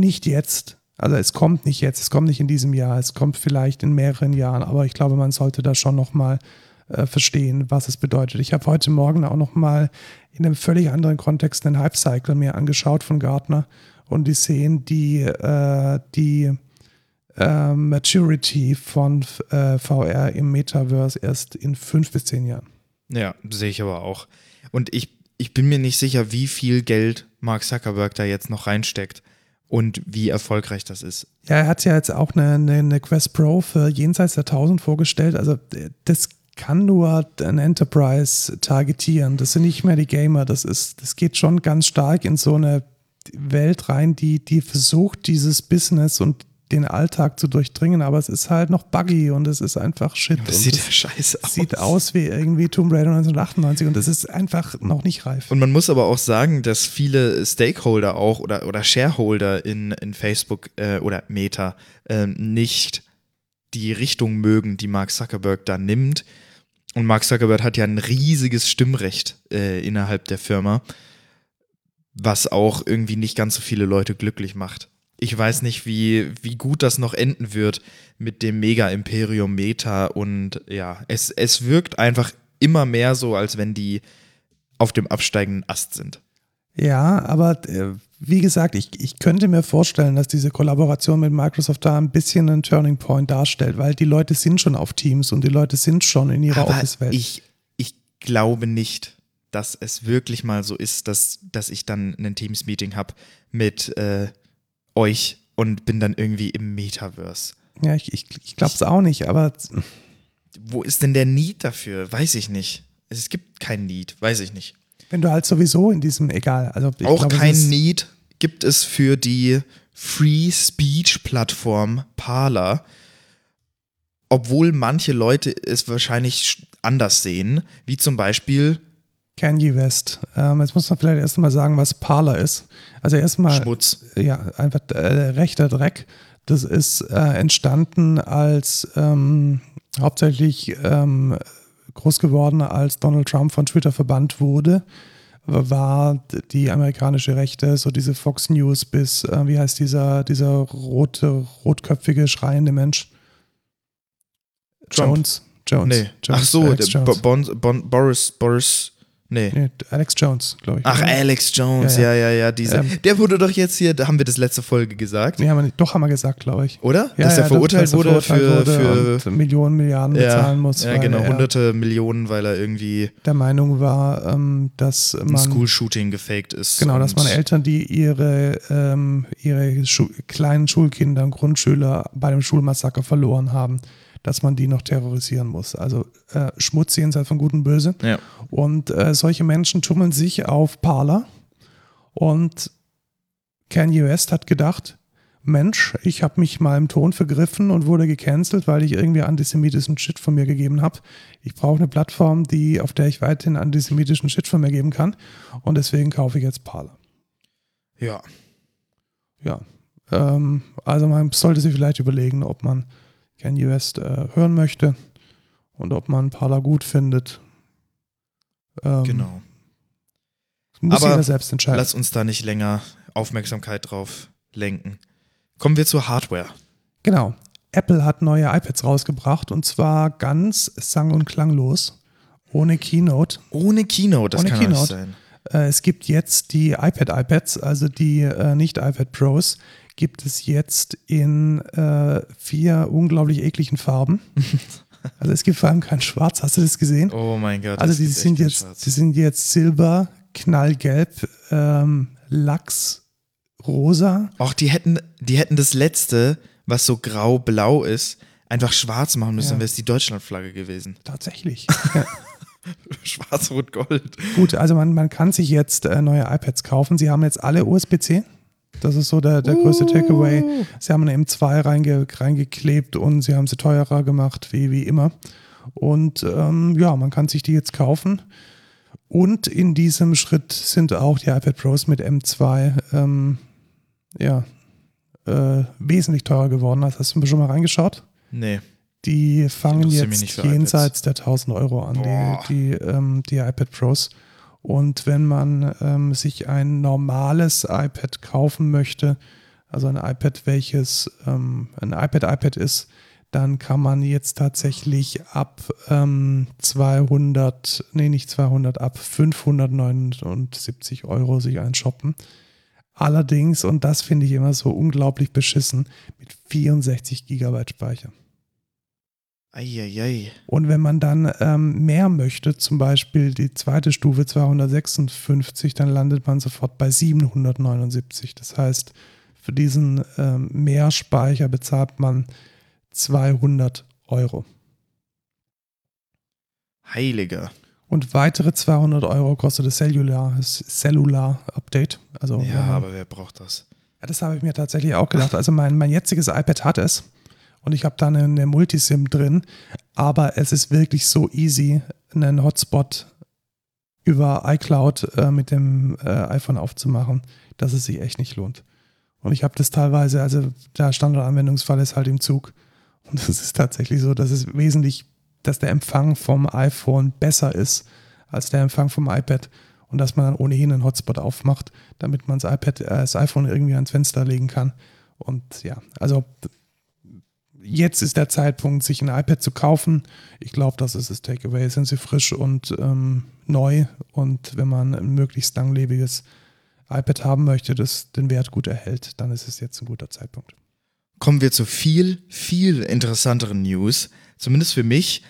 Nicht jetzt. Also es kommt nicht jetzt, es kommt nicht in diesem Jahr, es kommt vielleicht in mehreren Jahren, aber ich glaube, man sollte da schon nochmal äh, verstehen, was es bedeutet. Ich habe heute Morgen auch nochmal in einem völlig anderen Kontext einen Hype-Cycle mir angeschaut von Gartner und die sehen die, äh, die äh, Maturity von äh, VR im Metaverse erst in fünf bis zehn Jahren. Ja, sehe ich aber auch. Und ich, ich bin mir nicht sicher, wie viel Geld Mark Zuckerberg da jetzt noch reinsteckt und wie erfolgreich das ist. Ja, er hat ja jetzt auch eine, eine, eine Quest Pro für jenseits der 1000 vorgestellt. Also äh, das kann nur ein Enterprise targetieren. Das sind nicht mehr die Gamer. Das ist, das geht schon ganz stark in so eine Welt rein, die, die versucht, dieses Business und den Alltag zu durchdringen, aber es ist halt noch buggy und es ist einfach Shit. Das sieht ja scheiße aus. Sieht aus wie irgendwie Tomb Raider 1998 und das ist einfach noch nicht reif. Und man muss aber auch sagen, dass viele Stakeholder auch oder, oder Shareholder in, in Facebook äh, oder Meta äh, nicht die Richtung mögen, die Mark Zuckerberg da nimmt. Und Mark Zuckerberg hat ja ein riesiges Stimmrecht äh, innerhalb der Firma, was auch irgendwie nicht ganz so viele Leute glücklich macht. Ich weiß nicht, wie, wie gut das noch enden wird mit dem Mega-Imperium Meta. Und ja, es, es wirkt einfach immer mehr so, als wenn die auf dem absteigenden Ast sind. Ja, aber äh, wie gesagt, ich, ich könnte mir vorstellen, dass diese Kollaboration mit Microsoft da ein bisschen einen Turning Point darstellt, weil die Leute sind schon auf Teams und die Leute sind schon in ihrer Office-Welt. Ich, ich glaube nicht, dass es wirklich mal so ist, dass, dass ich dann ein Teams-Meeting habe mit äh, euch und bin dann irgendwie im Metaverse. Ja, ich, ich, ich glaube es auch nicht, aber. Wo ist denn der Need dafür? Weiß ich nicht. Es gibt kein Need, weiß ich nicht. Wenn du halt sowieso in diesem, egal. Also Auch glaub, kein Need gibt es für die Free Speech Plattform Parler, obwohl manche Leute es wahrscheinlich anders sehen, wie zum Beispiel Kanye West. Ähm, jetzt muss man vielleicht erstmal sagen, was Parler ist. Also erstmal Schmutz. Ja, einfach äh, rechter Dreck. Das ist äh, entstanden als ähm, hauptsächlich ähm, groß geworden, als Donald Trump von Twitter verbannt wurde, war die amerikanische Rechte, so diese Fox News bis, äh, wie heißt dieser, dieser rote, rotköpfige, schreiende Mensch? Trump. Jones. Jones. Nee. Jones. Ach so, bon, Boris, Boris, Nee. nee. Alex Jones, glaube ich. Ach, oder? Alex Jones, ja, ja, ja, ja dieser. Ähm, der wurde doch jetzt hier, da haben wir das letzte Folge gesagt. Nee, haben wir doch haben wir gesagt, glaube ich. Oder? Ja, dass ja, er verurteilt wurde verurteilt für, für Millionen, Milliarden ja, bezahlen muss. Ja, genau, hunderte Millionen, weil er irgendwie der Meinung war, ähm, dass man. Ein School-Shooting gefaked ist. Genau, dass man Eltern, die ihre, ähm, ihre Schu kleinen Schulkinder, Grundschüler bei dem Schulmassaker verloren haben, dass man die noch terrorisieren muss. Also äh, Schmutz jenseits von Gut und Böse. Ja. Und äh, solche Menschen tummeln sich auf Parler. Und Kanye West hat gedacht, Mensch, ich habe mich mal im Ton vergriffen und wurde gecancelt, weil ich irgendwie antisemitischen Shit von mir gegeben habe. Ich brauche eine Plattform, die, auf der ich weiterhin antisemitischen Shit von mir geben kann. Und deswegen kaufe ich jetzt Parler. Ja. Ja. Ähm, also man sollte sich vielleicht überlegen, ob man Kanye West äh, hören möchte und ob man Parler gut findet. Ähm, genau. Muss Aber jeder selbst entscheiden. Lass uns da nicht länger Aufmerksamkeit drauf lenken. Kommen wir zur Hardware. Genau. Apple hat neue iPads rausgebracht und zwar ganz sang- und klanglos, ohne Keynote. Ohne Keynote, das ohne kann Keynote. nicht sein. Äh, es gibt jetzt die iPad-iPads, also die äh, nicht iPad Pros, gibt es jetzt in äh, vier unglaublich ekligen Farben. also es gibt vor allem kein Schwarz, hast du das gesehen? Oh mein Gott. Also die sind jetzt, die sind jetzt Silber, Knallgelb, ähm, Lachs, Rosa. Auch die hätten, die hätten das letzte, was so grau-blau ist, einfach schwarz machen müssen, ja. dann wäre es die Deutschlandflagge gewesen. Tatsächlich. Schwarz-Rot-Gold. Gut, also man, man kann sich jetzt äh, neue iPads kaufen. Sie haben jetzt alle USB-C. Das ist so der, der größte uh. Takeaway. Sie haben eine M2 reinge, reingeklebt und sie haben sie teurer gemacht, wie, wie immer. Und ähm, ja, man kann sich die jetzt kaufen. Und in diesem Schritt sind auch die iPad Pros mit M2 ähm, ja, äh, wesentlich teurer geworden. Also hast du schon mal reingeschaut? Nee. Die fangen jetzt jenseits der 1000 Euro an, die, die, ähm, die iPad Pros. Und wenn man ähm, sich ein normales iPad kaufen möchte, also ein iPad, welches ähm, ein iPad-iPad ist, dann kann man jetzt tatsächlich ab ähm, 200, nee, nicht 200, ab 579 Euro sich einshoppen. Allerdings, und das finde ich immer so unglaublich beschissen, mit 64 Gigabyte Speicher. Eieiei. Und wenn man dann ähm, mehr möchte, zum Beispiel die zweite Stufe 256, dann landet man sofort bei 779. Das heißt, für diesen ähm, Mehrspeicher bezahlt man 200 Euro. Heiliger. Und weitere 200 Euro kostet das Cellular, Cellular Update. Also, Ja, aber wer braucht das? Ja, das habe ich mir tatsächlich auch gedacht. Also mein, mein jetziges iPad hat es und ich habe da eine, eine Multisim drin, aber es ist wirklich so easy, einen Hotspot über iCloud äh, mit dem äh, iPhone aufzumachen, dass es sich echt nicht lohnt. Und ich habe das teilweise, also der Standardanwendungsfall ist halt im Zug. Und es ist tatsächlich so, dass es wesentlich, dass der Empfang vom iPhone besser ist als der Empfang vom iPad und dass man dann ohnehin einen Hotspot aufmacht, damit man das iPad, äh, das iPhone irgendwie ans Fenster legen kann. Und ja, also jetzt ist der Zeitpunkt, sich ein iPad zu kaufen. Ich glaube, das ist das Takeaway. Sind sie frisch und ähm, neu und wenn man ein möglichst langlebiges iPad haben möchte, das den Wert gut erhält, dann ist es jetzt ein guter Zeitpunkt. Kommen wir zu viel, viel interessanteren News, zumindest für mich.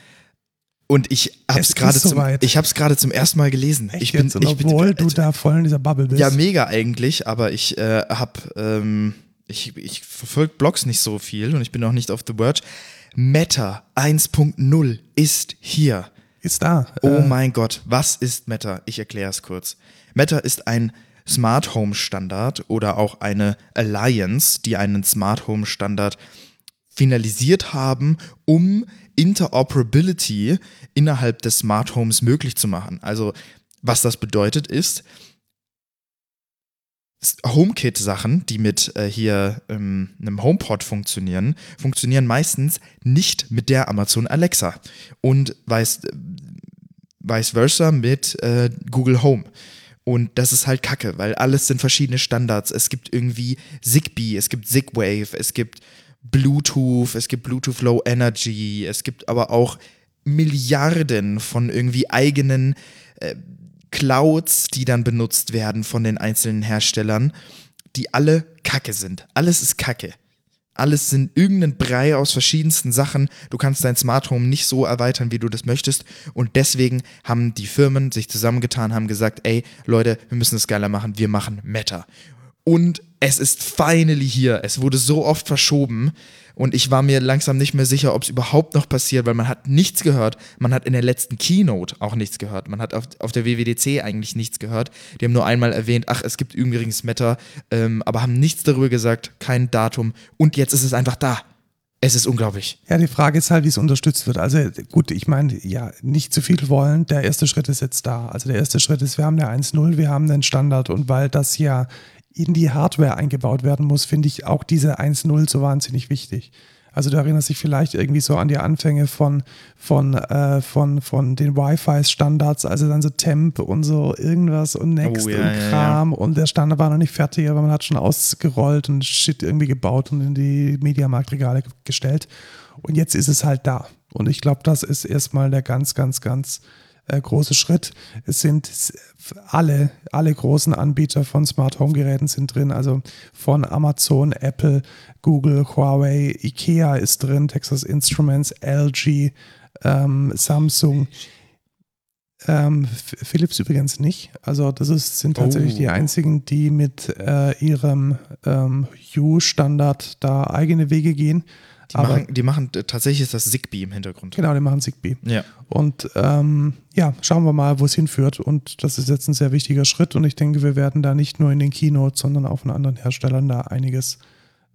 Und ich habe Es es gerade zum, ich hab's gerade zum ersten Mal gelesen. Echt ich bin, jetzt? Und ich bin, obwohl du da voll in dieser Bubble bist. Ja, mega eigentlich, aber ich äh, hab, ähm, ich, ich verfolge Blogs nicht so viel und ich bin auch nicht auf The Verge. Meta 1.0 ist hier. ist da. Oh Äh, mein Gott, was ist Meta? Ich erkläre es kurz. Meta ist ein Smart Home Standard oder auch eine Alliance, die einen Smart Home Standard finalisiert haben, um Interoperability innerhalb des Smart Homes möglich zu machen. Also, was das bedeutet ist, HomeKit-Sachen, die mit äh, hier ähm, einem HomePod funktionieren, funktionieren meistens nicht mit der Amazon Alexa und vice, vice versa mit äh, Google Home. Und das ist halt kacke, weil alles sind verschiedene Standards. Es gibt irgendwie Zigbee, es gibt Zigwave, es gibt Bluetooth, es gibt Bluetooth Low Energy, es gibt aber auch Milliarden von irgendwie eigenen äh, Clouds, die dann benutzt werden von den einzelnen Herstellern, die alle Kacke sind. Alles ist Kacke. Alles sind irgendein Brei aus verschiedensten Sachen. Du kannst dein Smart Home nicht so erweitern, wie du das möchtest. Und deswegen haben die Firmen sich zusammengetan, haben gesagt, ey, Leute, wir müssen es geiler machen. Wir machen Meta. Und es ist finally hier. Es wurde so oft verschoben. Und ich war mir langsam nicht mehr sicher, ob es überhaupt noch passiert, weil man hat nichts gehört. Man hat in der letzten Keynote auch nichts gehört. Man hat auf, auf der WWDC eigentlich nichts gehört. Die haben nur einmal erwähnt, ach, es gibt übrigens Meta, ähm, aber haben nichts darüber gesagt, kein Datum. Und jetzt ist es einfach da. Es ist unglaublich. Ja, die Frage ist halt, wie es unterstützt wird. Also gut, ich meine, ja, nicht zu viel wollen. Der erste Schritt ist jetzt da. Also der erste Schritt ist, wir haben eine 1.0, wir haben einen Standard und weil das ja in die Hardware eingebaut werden muss, finde ich auch diese 1.0 so wahnsinnig wichtig. Also du erinnerst dich vielleicht irgendwie so an die Anfänge von, von, äh, von, von den Wi-Fi-Standards, also dann so Temp und so irgendwas und Next Oh, ja, und ja, ja. Kram und der Standard war noch nicht fertig, aber man hat schon ausgerollt und Shit irgendwie gebaut und in die Mediamarktregale ge- gestellt. Und jetzt ist es halt da. Und ich glaube, das ist erstmal der ganz, ganz, ganz äh, große Schritt. Es sind alle, alle großen Anbieter von Smart Home Geräten sind drin, also von Amazon, Apple, Google, Huawei, Ikea ist drin, Texas Instruments, LG, ähm, Samsung. Ähm, Philips übrigens nicht. Also das ist, sind tatsächlich Oh. die einzigen, die mit äh, ihrem ähm, Hue-Standard da eigene Wege gehen. Die Aber machen, die machen tatsächlich ist das Zigbee im Hintergrund. genau, die machen Zigbee. Ja. Und ähm, ja, schauen wir mal, wo es hinführt. Und das ist jetzt ein sehr wichtiger Schritt. Und ich denke, wir werden da nicht nur in den Keynotes, sondern auch von anderen Herstellern da einiges,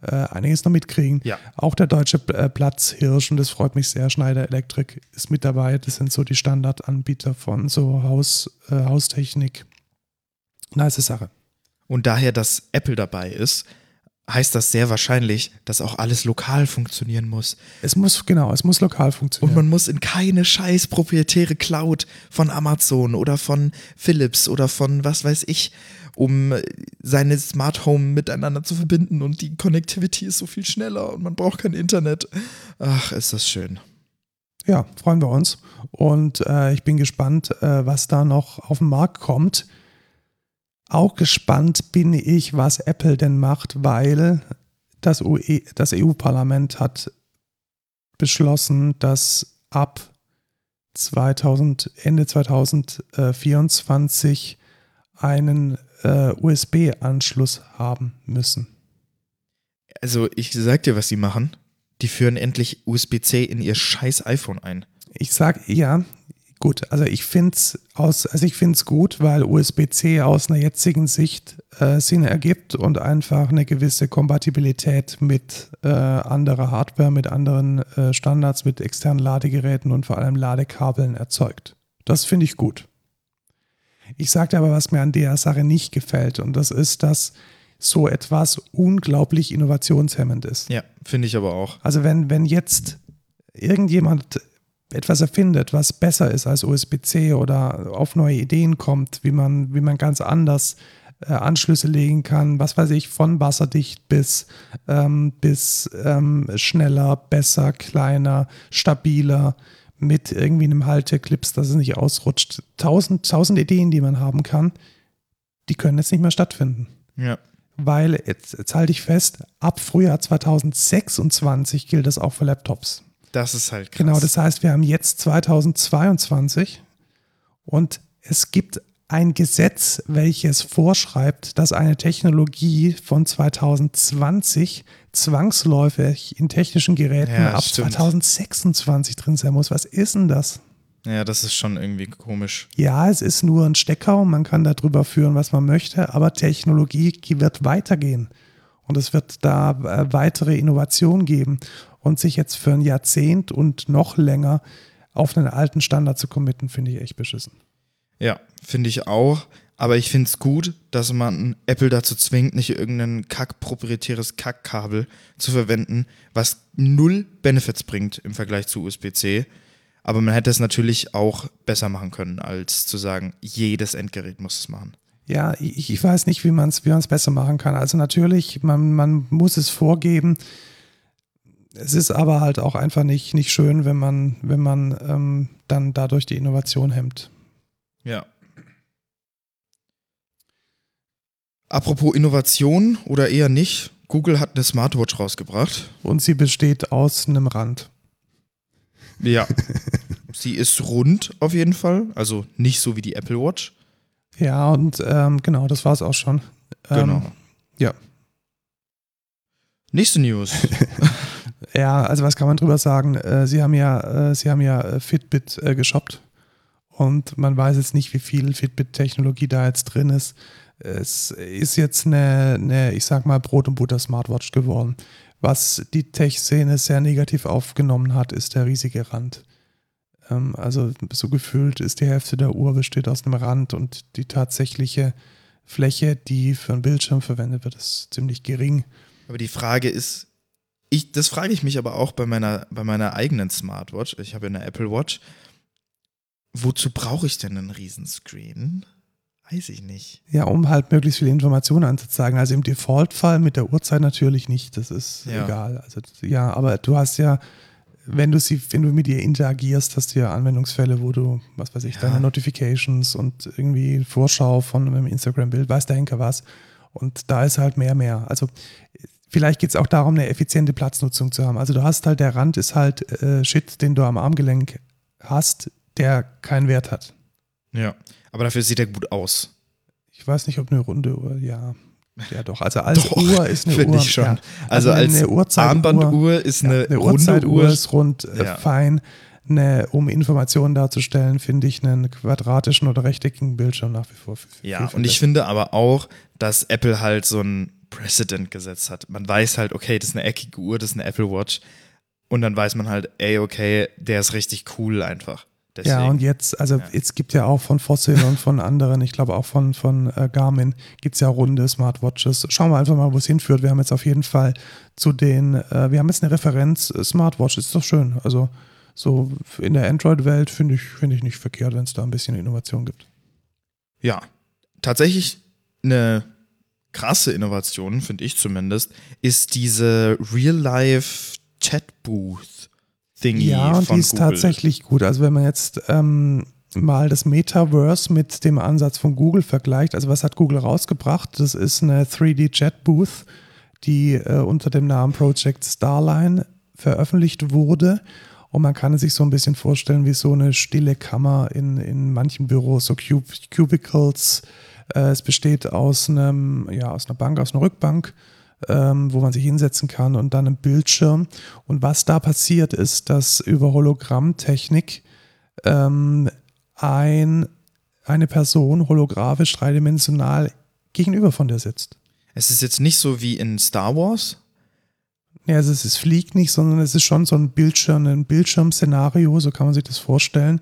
äh, einiges noch mitkriegen. Ja. Auch der deutsche äh, Platzhirsch, und das freut mich sehr, Schneider Electric ist mit dabei. Das sind so die Standardanbieter von so Haus, äh, Haustechnik. Nice Sache. Und daher, dass Apple dabei ist, heißt das sehr wahrscheinlich, dass auch alles lokal funktionieren muss. Es muss, genau, es muss lokal Und funktionieren. man muss in keine scheiß proprietäre Cloud von Amazon oder von Philips oder von was weiß ich, um seine Smart Home miteinander zu verbinden und die Connectivity ist so viel schneller und man braucht kein Internet. Ach, ist das schön. Ja, freuen wir uns. Und äh, ich bin gespannt, äh, was da noch auf den Markt kommt. Auch gespannt bin ich, was Apple denn macht, weil das, UE, das EU-Parlament hat beschlossen, dass ab 2000, Ende 2024 einen äh, USB-Anschluss haben müssen. Also, ich sag dir, was sie machen. Die führen endlich USB-C in ihr scheiß iPhone ein. Ich sag ja, Gut, also ich finde es aus, also ich finde es gut, weil USB-C aus einer jetzigen Sicht äh, Sinn ergibt und einfach eine gewisse Kompatibilität mit äh, anderer Hardware, mit anderen äh, Standards, mit externen Ladegeräten und vor allem Ladekabeln erzeugt. Das finde ich gut. Ich sagte aber, was mir an der Sache nicht gefällt, und das ist, dass so etwas unglaublich innovationshemmend ist. Ja, finde ich aber auch. Also wenn, wenn jetzt irgendjemand etwas erfindet, was besser ist als USB-C oder auf neue Ideen kommt, wie man, wie man ganz anders äh, Anschlüsse legen kann, was weiß ich, von wasserdicht bis, ähm, bis ähm, schneller, besser, kleiner, stabiler, mit irgendwie einem Halteclips, dass es nicht ausrutscht. Tausend, tausend Ideen, die man haben kann, die können jetzt nicht mehr stattfinden. Ja. Weil, jetzt, jetzt halte ich fest, ab Frühjahr 2026 gilt das auch für Laptops. Das ist halt krass. Genau, das heißt, wir haben jetzt 2022 und es gibt ein Gesetz, welches vorschreibt, dass eine Technologie von 2020 zwangsläufig in technischen Geräten Ja, ab stimmt. 2026 drin sein muss. Was ist denn das? Ja, das ist schon irgendwie komisch. Ja, es ist nur ein Stecker und man kann darüber führen, was man möchte, aber Technologie wird weitergehen. Und es wird da äh, weitere Innovationen geben. Und sich jetzt für ein Jahrzehnt und noch länger auf einen alten Standard zu committen, finde ich echt beschissen. Ja, finde ich auch. Aber ich finde es gut, dass man Apple dazu zwingt, nicht irgendein kack-proprietäres Kackkabel zu verwenden, was null Benefits bringt im Vergleich zu USB-C. Aber man hätte es natürlich auch besser machen können, als zu sagen, jedes Endgerät muss es machen. Ja, ich, ich weiß nicht, wie man es wie man's besser machen kann. Also natürlich, man, man muss es vorgeben. Es ist aber halt auch einfach nicht, nicht schön, wenn man, wenn man ähm, dann dadurch die Innovation hemmt. Ja. Apropos Innovation oder eher nicht, Google hat eine Smartwatch rausgebracht. Und sie besteht aus einem Rand. Ja. Sie ist rund auf jeden Fall, also nicht so wie die Apple Watch. Ja, und ähm, genau, das war es auch schon. Ähm, Genau. ja. Nächste News. Ja, also was kann man drüber sagen? Äh, sie haben ja, äh, sie haben ja äh, Fitbit äh, geshoppt und man weiß jetzt nicht, wie viel Fitbit-Technologie da jetzt drin ist. Es ist jetzt eine, eine, ich sag mal, Brot- und Butter-Smartwatch geworden. Was die Tech-Szene sehr negativ aufgenommen hat, ist der riesige Rand. Ähm, also so gefühlt ist die Hälfte der Uhr besteht aus einem Rand und die tatsächliche Fläche, die für einen Bildschirm verwendet wird, ist ziemlich gering. aber die Frage ist, ich, das frage ich mich aber auch bei meiner, bei meiner eigenen Smartwatch. Ich habe ja eine Apple Watch. Wozu brauche ich denn einen Riesenscreen? Weiß ich nicht. Ja, um halt möglichst viele Informationen anzuzeigen. Also im Default-Fall mit der Uhrzeit natürlich nicht, das ist Ja. egal. Also ja, aber du hast ja, wenn du sie, wenn du mit ihr interagierst, hast du ja Anwendungsfälle, wo du, was weiß ich, Ja. deine Notifications und irgendwie Vorschau von einem Instagram-Bild, weiß der Henker was. Und da ist halt mehr, mehr. Also vielleicht geht es auch darum, eine effiziente Platznutzung zu haben. Also du hast halt, der Rand ist halt äh, Shit, den du am Armgelenk hast, der keinen Wert hat. Ja. Aber dafür sieht er gut aus. Ich weiß nicht, ob eine runde Uhr, ja. Ja, doch. Also als Doch, Uhr ist eine Uhr. ich schon. Ja. Also, eine- als eine Uhrzeituhr- Armbanduhr ist eine, ja, eine Uhrzeituhr Uhr. ist rund, äh, Ja. fein. Eine, um Informationen darzustellen, finde ich einen quadratischen oder rechteckigen Bildschirm nach wie vor. Ja, und ich finde aber auch, dass Apple halt so ein Precedent gesetzt hat. Man weiß halt, okay, das ist eine eckige Uhr, das ist eine Apple Watch. Und dann weiß man halt, ey, okay, der ist richtig cool einfach. Deswegen. Ja, und jetzt, also Ja. es gibt ja auch von Fossil und von anderen, ich glaube auch von, von äh, Garmin, gibt es ja runde Smartwatches. Schauen wir einfach mal, wo es hinführt. Wir haben jetzt auf jeden Fall zu den, äh, wir haben jetzt eine Referenz äh, Smartwatch, ist doch schön. Also so in der Android-Welt finde ich, finde ich nicht verkehrt, wenn es da ein bisschen Innovation gibt. Ja, tatsächlich eine krasse Innovation, finde ich zumindest, ist diese Real-Life-Chat-Booth-Thingy Ja, und die ist Google. tatsächlich gut. Also wenn man jetzt ähm, mal das Metaverse mit dem Ansatz von Google vergleicht, also was hat Google rausgebracht? Das ist eine 3D-Chat-Booth, die äh, unter dem Namen Project Starline veröffentlicht wurde. Und man kann es sich so ein bisschen vorstellen wie so eine stille Kammer in, in manchen Büros, so Cub Cubicles. Äh, es besteht aus einem, ja, aus einer Bank, aus einer Rückbank, ähm, wo man sich hinsetzen kann und dann einem Bildschirm. Und was da passiert ist, dass über Hologrammtechnik ähm, ein, eine Person holographisch dreidimensional gegenüber von dir sitzt. Es ist jetzt nicht so wie in Star Wars. Ja, also es, es fliegt nicht, sondern es ist schon so ein Bildschirm, ein Bildschirmszenario, so kann man sich das vorstellen.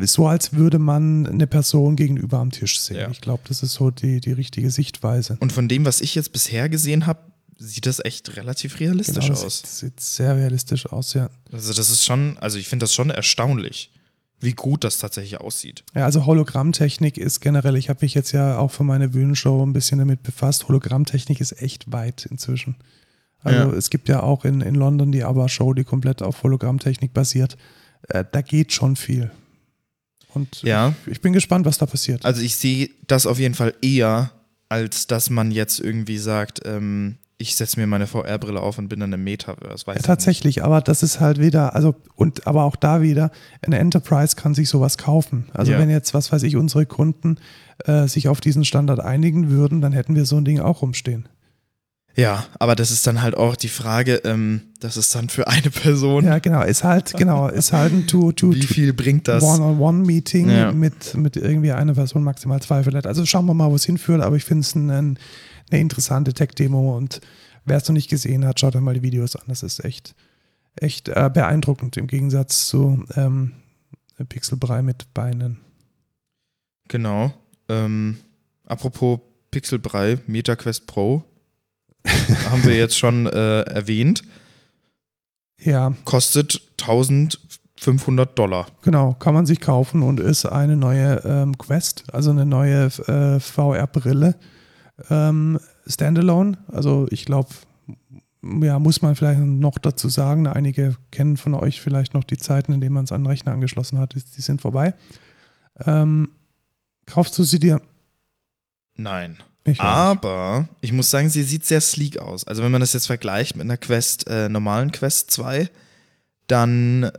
So als würde man eine Person gegenüber am Tisch sehen. Ja. Ich glaube, das ist so die, die richtige Sichtweise. Und von dem, was ich jetzt bisher gesehen habe, sieht das echt relativ realistisch Genau, aus. sieht, sieht sehr realistisch aus, ja. Also das ist schon, also ich finde das schon erstaunlich, wie gut das tatsächlich aussieht. Ja, also Hologrammtechnik ist generell, ich habe mich jetzt ja auch für meine Bühnenshow ein bisschen damit befasst. Hologrammtechnik ist echt weit inzwischen. Also Ja. es gibt ja auch in, in London die ABBA-Show, die komplett auf Hologrammtechnik basiert. Äh, da geht schon viel. Und Ja. ich, ich bin gespannt, was da passiert. Also ich sehe das auf jeden Fall eher, als dass man jetzt irgendwie sagt, ähm, ich setze mir meine VR-Brille auf und bin dann im Metaverse. Weiß Ja, ich tatsächlich, aber das ist halt wieder, also und aber auch da wieder, eine Enterprise kann sich sowas kaufen. Also Ja. wenn jetzt, was weiß ich, unsere Kunden äh, sich auf diesen Standard einigen würden, dann hätten wir so ein Ding auch rumstehen. Ja, aber das ist dann halt auch die Frage, ähm, das ist dann für eine Person, Ja, genau, ist halt, genau, ist halt ein Two, two, wie viel bringt das? One-on-One-Meeting Ja. mit, mit irgendwie einer Person, maximal zwei vielleicht. Also schauen wir mal, wo es hinführt, aber ich finde es ein, ein, eine interessante Tech-Demo und wer es noch nicht gesehen hat, schaut euch mal die Videos an. Das ist echt, echt äh, beeindruckend im Gegensatz zu ähm, Pixelbrei mit Beinen. Genau. Ähm, apropos Pixelbrei, MetaQuest Pro, haben wir jetzt schon äh, erwähnt, Ja, kostet 1500 Dollar. genau, kann man sich kaufen und ist eine neue ähm, Quest, also eine neue äh, VR-Brille. Ähm, Standalone, also ich glaube, ja, muss man vielleicht noch dazu sagen, einige kennen von euch vielleicht noch die Zeiten, in denen man es an den Rechner angeschlossen hat, die, sind vorbei. Ähm, kaufst du sie dir? Nein. Ich. Aber ich muss sagen, sie sieht sehr sleek aus. Also wenn man das jetzt vergleicht mit einer Quest, äh, normalen Quest 2, dann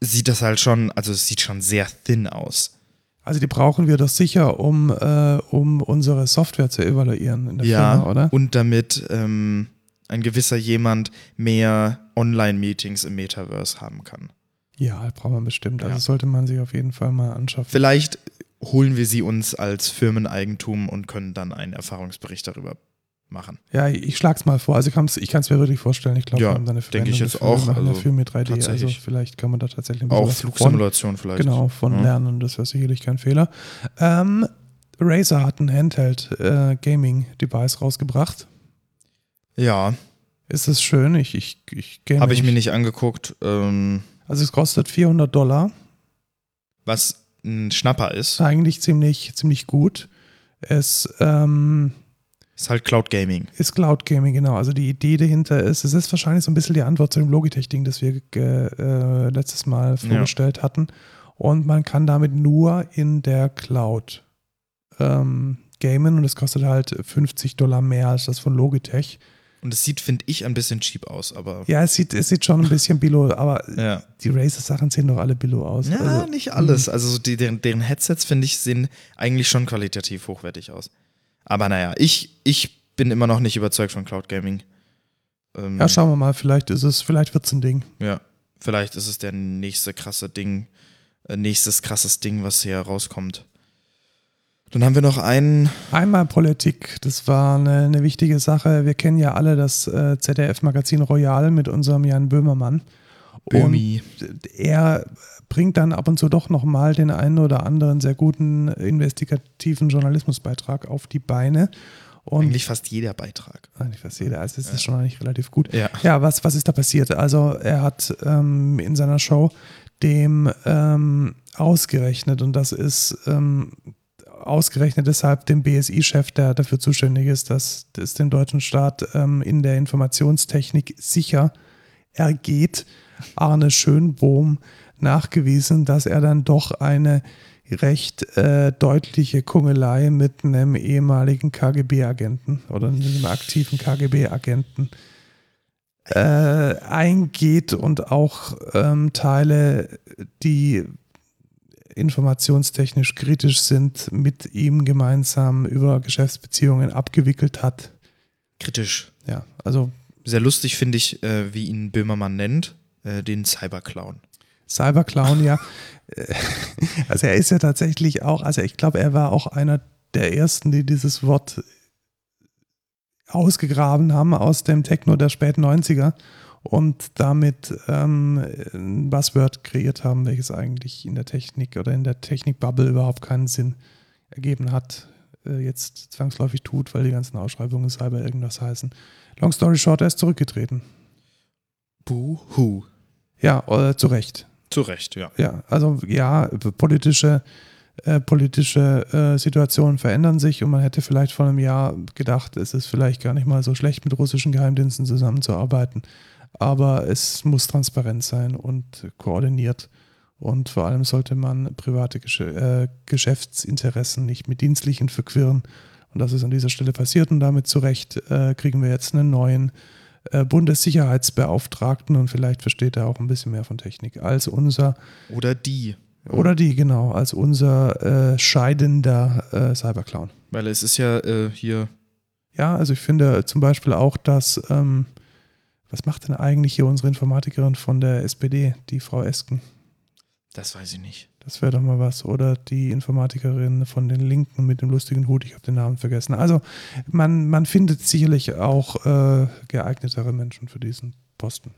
sieht das halt schon, also es sieht schon sehr thin aus. Also die brauchen wir doch sicher, um, äh, um unsere Software zu evaluieren in der Ja, Firma, oder? und damit ähm, ein gewisser jemand mehr Online-Meetings im Metaverse haben kann. Ja, braucht man bestimmt. Also Ja. sollte man sich auf jeden Fall mal anschaffen. Vielleicht holen wir sie uns als Firmeneigentum und können dann einen Erfahrungsbericht darüber machen. Ja, ich schlag's mal vor. Also ich kann es mir wirklich vorstellen. Ich glaube, Ja, wir haben da eine denke ich Verwendung jetzt dafür. auch, Wir machen also dafür mit 3D. Also vielleicht kann man da tatsächlich ein bisschen Auch Flugsimulation von, vielleicht. Genau, von Ja. lernen. Das wäre sicherlich kein Fehler. Ähm, Razer hat ein Handheld äh, Gaming Device rausgebracht. Ja, Ist es schön? Ich, ich, ich game habe ich mir nicht angeguckt. Ähm, Also es kostet 400 Dollar. was ein Schnapper ist, eigentlich ziemlich, ziemlich gut. Es ähm, ist halt Cloud Gaming. ist Cloud Gaming, genau. Also die Idee dahinter ist, es ist wahrscheinlich so ein bisschen die Antwort zu dem Logitech-Ding, das wir äh, letztes Mal vorgestellt hatten. Und man kann damit nur in der Cloud ähm, gamen und es kostet halt 50 Dollar mehr als das von Logitech. Und es sieht, finde ich, ein bisschen cheap aus, aber Ja, es sieht, es sieht schon ein bisschen billo, aber ja. die Razer-Sachen sehen doch alle billo aus. Ja, also, nicht alles. Also so die, deren, deren Headsets, finde ich, sehen eigentlich schon qualitativ hochwertig aus. Aber naja, ich, ich bin immer noch nicht überzeugt von Cloud Gaming. Ähm, ja, schauen wir mal, vielleicht ist es, vielleicht wird es ein Ding. Ja, vielleicht ist es der nächste krasse Ding, äh, nächstes krasses Ding, was hier rauskommt. Dann haben wir noch einen, Einmal Politik, das war eine, eine wichtige Sache. Wir kennen ja alle das äh, ZDF-Magazin Royal mit unserem Jan Böhmermann. Böhmi. Und er bringt dann ab und zu doch nochmal den einen oder anderen sehr guten investigativen Journalismusbeitrag auf die Beine. Und Eigentlich fast jeder Beitrag. eigentlich fast jeder, also es ist schon eigentlich relativ gut. Ja. Ja, was, was ist da passiert? Also er hat ähm, in seiner Show dem ähm, ausgerechnet und das ist ähm, ausgerechnet deshalb dem BSI-Chef, der dafür zuständig ist, dass es dem deutschen Staat ähm, in der Informationstechnik sicher ergeht, Arne Schönbohm nachgewiesen, dass er dann doch eine recht äh, deutliche Kungelei mit einem ehemaligen KGB-Agenten oder einem aktiven KGB-Agenten äh, eingeht und auch ähm, Teile, die informationstechnisch kritisch sind, mit ihm gemeinsam über Geschäftsbeziehungen abgewickelt hat. Kritisch. Ja, also Sehr lustig finde ich, äh, wie ihn Böhmermann nennt, äh, den Cyberclown. Cyberclown ja, also er ist ja tatsächlich auch, also ich glaube, er war auch einer der ersten, die dieses Wort ausgegraben haben aus dem Techno der späten 90er und damit ähm, ein Buzzword kreiert haben, welches eigentlich in der Technik oder in der Technikbubble überhaupt keinen Sinn ergeben hat, äh, jetzt zwangsläufig tut, weil die ganzen Ausschreibungen Cyber irgendwas heißen. Long story short, er ist zurückgetreten. Buhu. Ja, äh, zu Recht. Zu Recht, ja. Ja, also ja, politische, äh, politische äh, Situationen verändern sich und man hätte vielleicht vor einem Jahr gedacht, es ist vielleicht gar nicht mal so schlecht, mit russischen Geheimdiensten zusammenzuarbeiten. Aber es muss transparent sein und koordiniert. Und vor allem sollte man private Gesch äh, Geschäftsinteressen nicht mit dienstlichen verquirren. Und das ist an dieser Stelle passiert. Und damit zu Recht äh, kriegen wir jetzt einen neuen äh, Bundessicherheitsbeauftragten und vielleicht versteht er auch ein bisschen mehr von Technik als unser. Oder die. Oder die, genau, als unser äh, scheidender äh, Cyberclown. Weil es ist ja äh, hier. Ja, also ich finde zum Beispiel auch, dass, ähm, was macht denn eigentlich hier unsere Informatikerin von der SPD, die Frau Esken? Das weiß ich nicht. Das wäre doch mal was. Oder die Informatikerin von den Linken mit dem lustigen Hut, ich habe den Namen vergessen. Also man, man findet sicherlich auch äh, geeignetere Menschen für diesen Posten.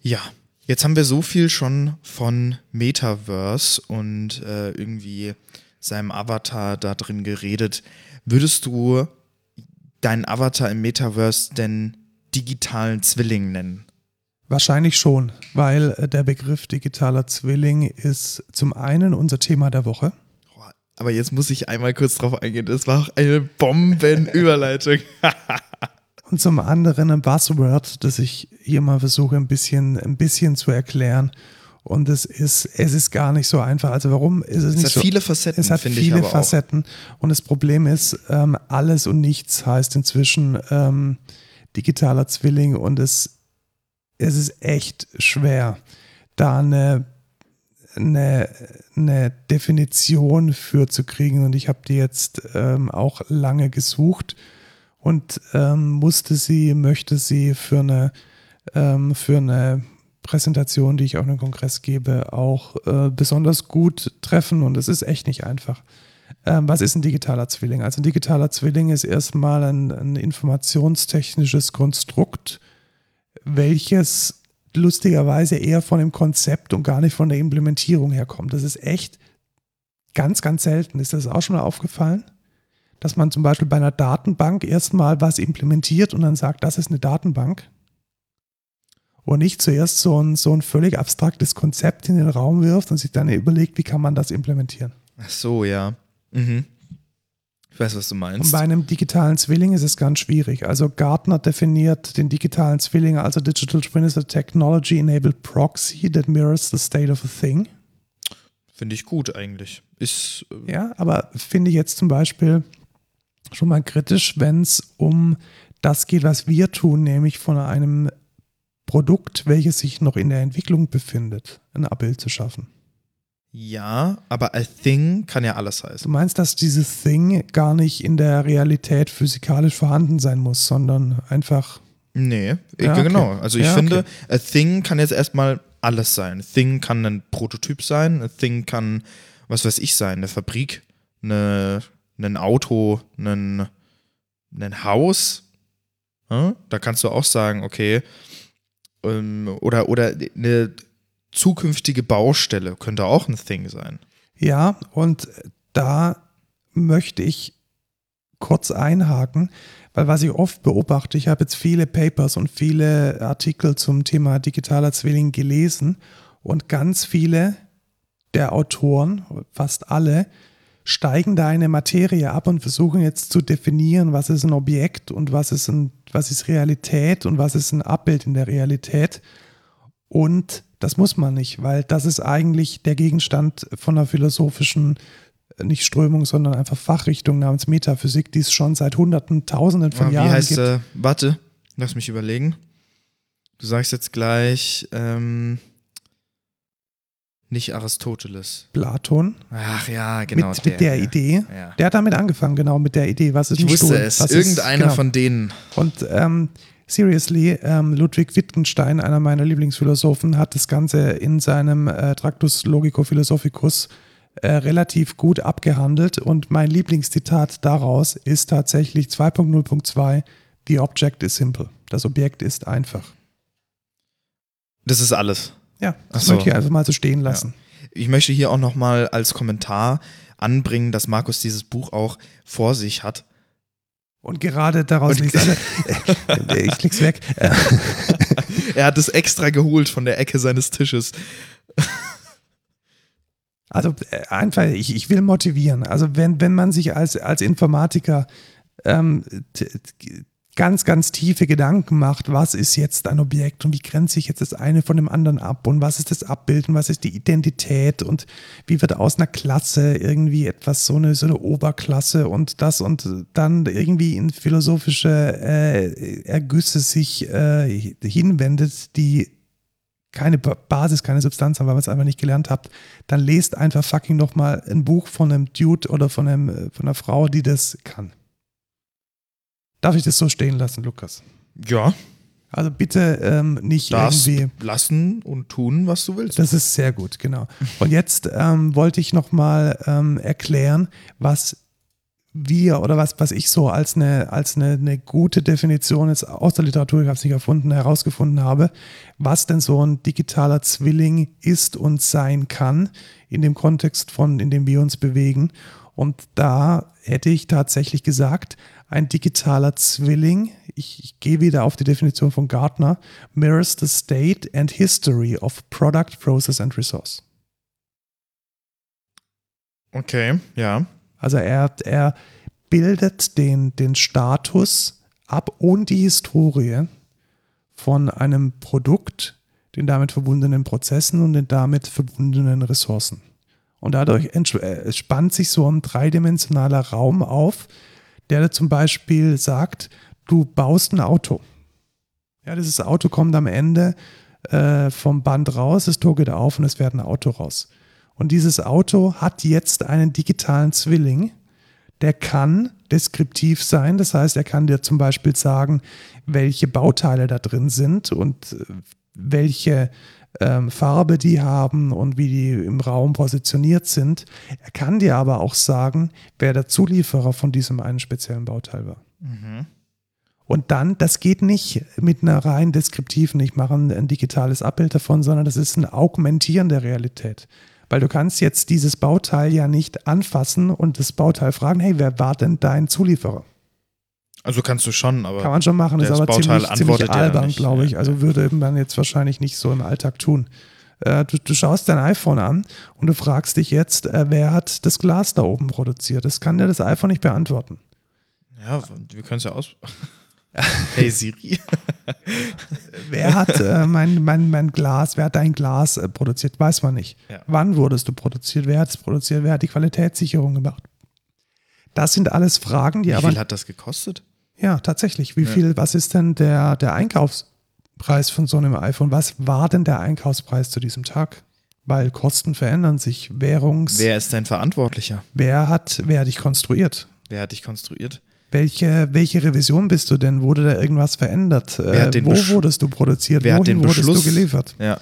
Ja, jetzt haben wir so viel schon von Metaverse und äh, irgendwie seinem Avatar da drin geredet. Würdest du deinen Avatar im Metaverse denn digitalen Zwilling nennen? Wahrscheinlich schon, weil äh, der Begriff digitaler Zwilling ist zum einen unser Thema der Woche. Aber jetzt muss ich einmal kurz drauf eingehen. Das war auch eine Bombenüberleitung. Und zum anderen ein Buzzword, das ich hier mal versuche, ein bisschen, ein bisschen zu erklären. Und es ist, es ist gar nicht so einfach. Also warum ist es, es nicht so? Es hat viele Facetten. Es hat viele Facetten. Auch. Und das Problem ist, ähm, alles und nichts heißt inzwischen ähm, digitaler Zwilling. Und es es ist echt schwer, da eine, eine, eine Definition für zu kriegen. Und ich habe die jetzt ähm, auch lange gesucht und ähm, musste sie, möchte sie für eine, ähm, für eine Präsentation, die ich auf einem Kongress gebe, auch äh, besonders gut treffen. Und es ist echt nicht einfach. Ähm, was ist ein digitaler Zwilling? Also ein digitaler Zwilling ist erstmal ein, ein informationstechnisches Konstrukt, welches lustigerweise eher von dem Konzept und gar nicht von der Implementierung herkommt. Das ist echt ganz, ganz selten. Ist das auch schon mal aufgefallen? Dass man zum Beispiel bei einer Datenbank erstmal was implementiert und dann sagt, das ist eine Datenbank. Und nicht zuerst so ein, so ein völlig abstraktes Konzept in den Raum wirft und sich dann überlegt, wie kann man das implementieren. Ach so, ja. Mhm. Ich weiß, was du meinst. Und bei einem digitalen Zwilling ist es ganz schwierig. Also Gartner definiert den digitalen Zwilling als a Digital Twin is a technology-enabled proxy that mirrors the state of a thing. Finde ich gut eigentlich. Ist, äh ja, aber finde ich jetzt zum Beispiel schon mal kritisch, wenn es um das geht, was wir tun, nämlich von einem Produkt, welches sich noch in der Entwicklung befindet, ein Abbild zu schaffen. Ja, aber a thing kann ja alles heißen. Du meinst, dass dieses Thing gar nicht in der Realität physikalisch vorhanden sein muss, sondern einfach. Nee, ja, genau. Okay. Also ich ja, finde, okay. a thing kann jetzt erstmal alles sein. A thing kann ein Prototyp sein, a thing kann, was weiß ich sein, eine Fabrik, eine, ein Auto, ein, ein Haus. Ja? Da kannst du auch sagen, okay, ähm, oder, oder eine zukünftige Baustelle könnte auch ein Thing sein. Ja, und da möchte ich kurz einhaken, weil was ich oft beobachte, ich habe jetzt viele Papers und viele Artikel zum Thema digitaler Zwilling gelesen und ganz viele der Autoren, fast alle, steigen da eine Materie ab und versuchen jetzt zu definieren, was ist ein Objekt und was ist, ein, was ist Realität und was ist ein Abbild in der Realität. Und das muss man nicht, weil das ist eigentlich der Gegenstand von einer philosophischen, äh, nicht Strömung, sondern einfach Fachrichtung namens Metaphysik, die es schon seit Hunderten, Tausenden von ja, Jahren gibt. Wie heißt, gibt. Äh, warte, lass mich überlegen. Du sagst jetzt gleich, ähm, Nicht Aristoteles. Platon. Ach ja, genau. mit, mit der ja. Idee. Ja. Der hat damit angefangen, genau, mit der Idee. Was ist Ich ein wusste Stuhl? es. Was Irgendeiner ist, genau. von denen. Und ähm, seriously, ähm, Ludwig Wittgenstein, einer meiner Lieblingsphilosophen, hat das Ganze in seinem äh, Tractus Logico Philosophicus äh, relativ gut abgehandelt. Und mein Lieblingszitat daraus ist tatsächlich 2.0.2: The object is simple. Das Objekt ist einfach. Das ist alles. Ja, das so. möchte ich einfach mal so stehen lassen. Ich möchte hier auch nochmal als Kommentar anbringen, dass Markus dieses Buch auch vor sich hat. Und gerade daraus liegt, also, äh, ich klick's weg. Er hat es extra geholt von der Ecke seines Tisches. Also äh, einfach, ich, ich will motivieren. Also wenn, wenn man sich als, als Informatiker ähm, ganz, ganz tiefe Gedanken macht, was ist jetzt ein Objekt und wie grenze ich jetzt das eine von dem anderen ab und was ist das Abbild und was ist die Identität und wie wird aus einer Klasse irgendwie etwas so eine, so eine Oberklasse und das und dann irgendwie in philosophische äh, Ergüsse sich äh, hinwendet, die keine Ba- Basis, keine Substanz haben, weil ihr es einfach nicht gelernt habt, dann lest einfach fucking nochmal ein Buch von einem Dude oder von, einem, von einer Frau, die das kann. Darf ich das so stehen lassen, Lukas? Ja, Also bitte ähm, nicht darfst irgendwie. lassen und tun, was du willst. Das ist sehr gut, genau. Und jetzt ähm, wollte ich nochmal ähm, erklären, was wir oder was, was ich so als eine, als eine, eine gute Definition jetzt aus der Literatur, ich habe es nicht erfunden, herausgefunden habe, was denn so ein digitaler Zwilling ist und sein kann in dem Kontext von, in dem wir uns bewegen. Und da hätte ich tatsächlich gesagt, ein digitaler Zwilling, ich, ich gehe wieder auf die Definition von Gartner, mirrors the state and history of product, process and resource. Okay, ja. Also er, er bildet den, den Status ab und die Historie von einem Produkt, den damit verbundenen Prozessen und den damit verbundenen Ressourcen. Und dadurch äh, spannt sich so ein dreidimensionaler Raum auf, der zum Beispiel sagt, du baust ein Auto. Ja, dieses Auto kommt am Ende äh, vom Band raus, das Tor geht auf und es fährt ein Auto raus. Und dieses Auto hat jetzt einen digitalen Zwilling, der kann deskriptiv sein. Das heißt, er kann dir zum Beispiel sagen, welche Bauteile da drin sind und äh, welche ähm, Farbe die haben und wie die im Raum positioniert sind. Er kann dir aber auch sagen, wer der Zulieferer von diesem einen speziellen Bauteil war. Und dann, das geht nicht mit einer rein deskriptiven, ich mache ein, ein digitales Abbild davon, sondern das ist ein Augmentieren der Realität. Weil du kannst jetzt dieses Bauteil ja nicht anfassen und das Bauteil fragen, hey, wer war denn dein Zulieferer? Also kannst du schon, aber Kann man schon machen, ist aber Bauteil ziemlich, ziemlich albern, glaube ich. Also würde man jetzt wahrscheinlich nicht so im Alltag tun. Äh, du, du schaust dein iPhone an und du fragst dich jetzt, äh, wer hat das Glas da oben produziert? Das kann dir das iPhone nicht beantworten. ja, wir können es ja aus. hey Siri. Wer hat äh, mein, mein, mein Glas, wer hat dein Glas äh, produziert? Weiß man nicht. Ja. Wann wurdest du produziert? Wer hat es produziert? Wer hat die Qualitätssicherung gemacht? Das sind alles Fragen, die Wie aber. viel hat das gekostet? Ja, tatsächlich. Wie Ja. viel, was ist denn der, der Einkaufspreis von so einem iPhone? Was war denn der Einkaufspreis zu diesem Tag? Weil Kosten verändern sich. Währungs. Wer ist dein Verantwortlicher? wer hat, wer hat dich konstruiert? Wer hat dich konstruiert? Welche, welche Revision bist du denn? Wurde da irgendwas verändert? Äh, wo Besch- wurdest du produziert? Wer hat Wohin den wurdest Beschluss? du geliefert? Ja.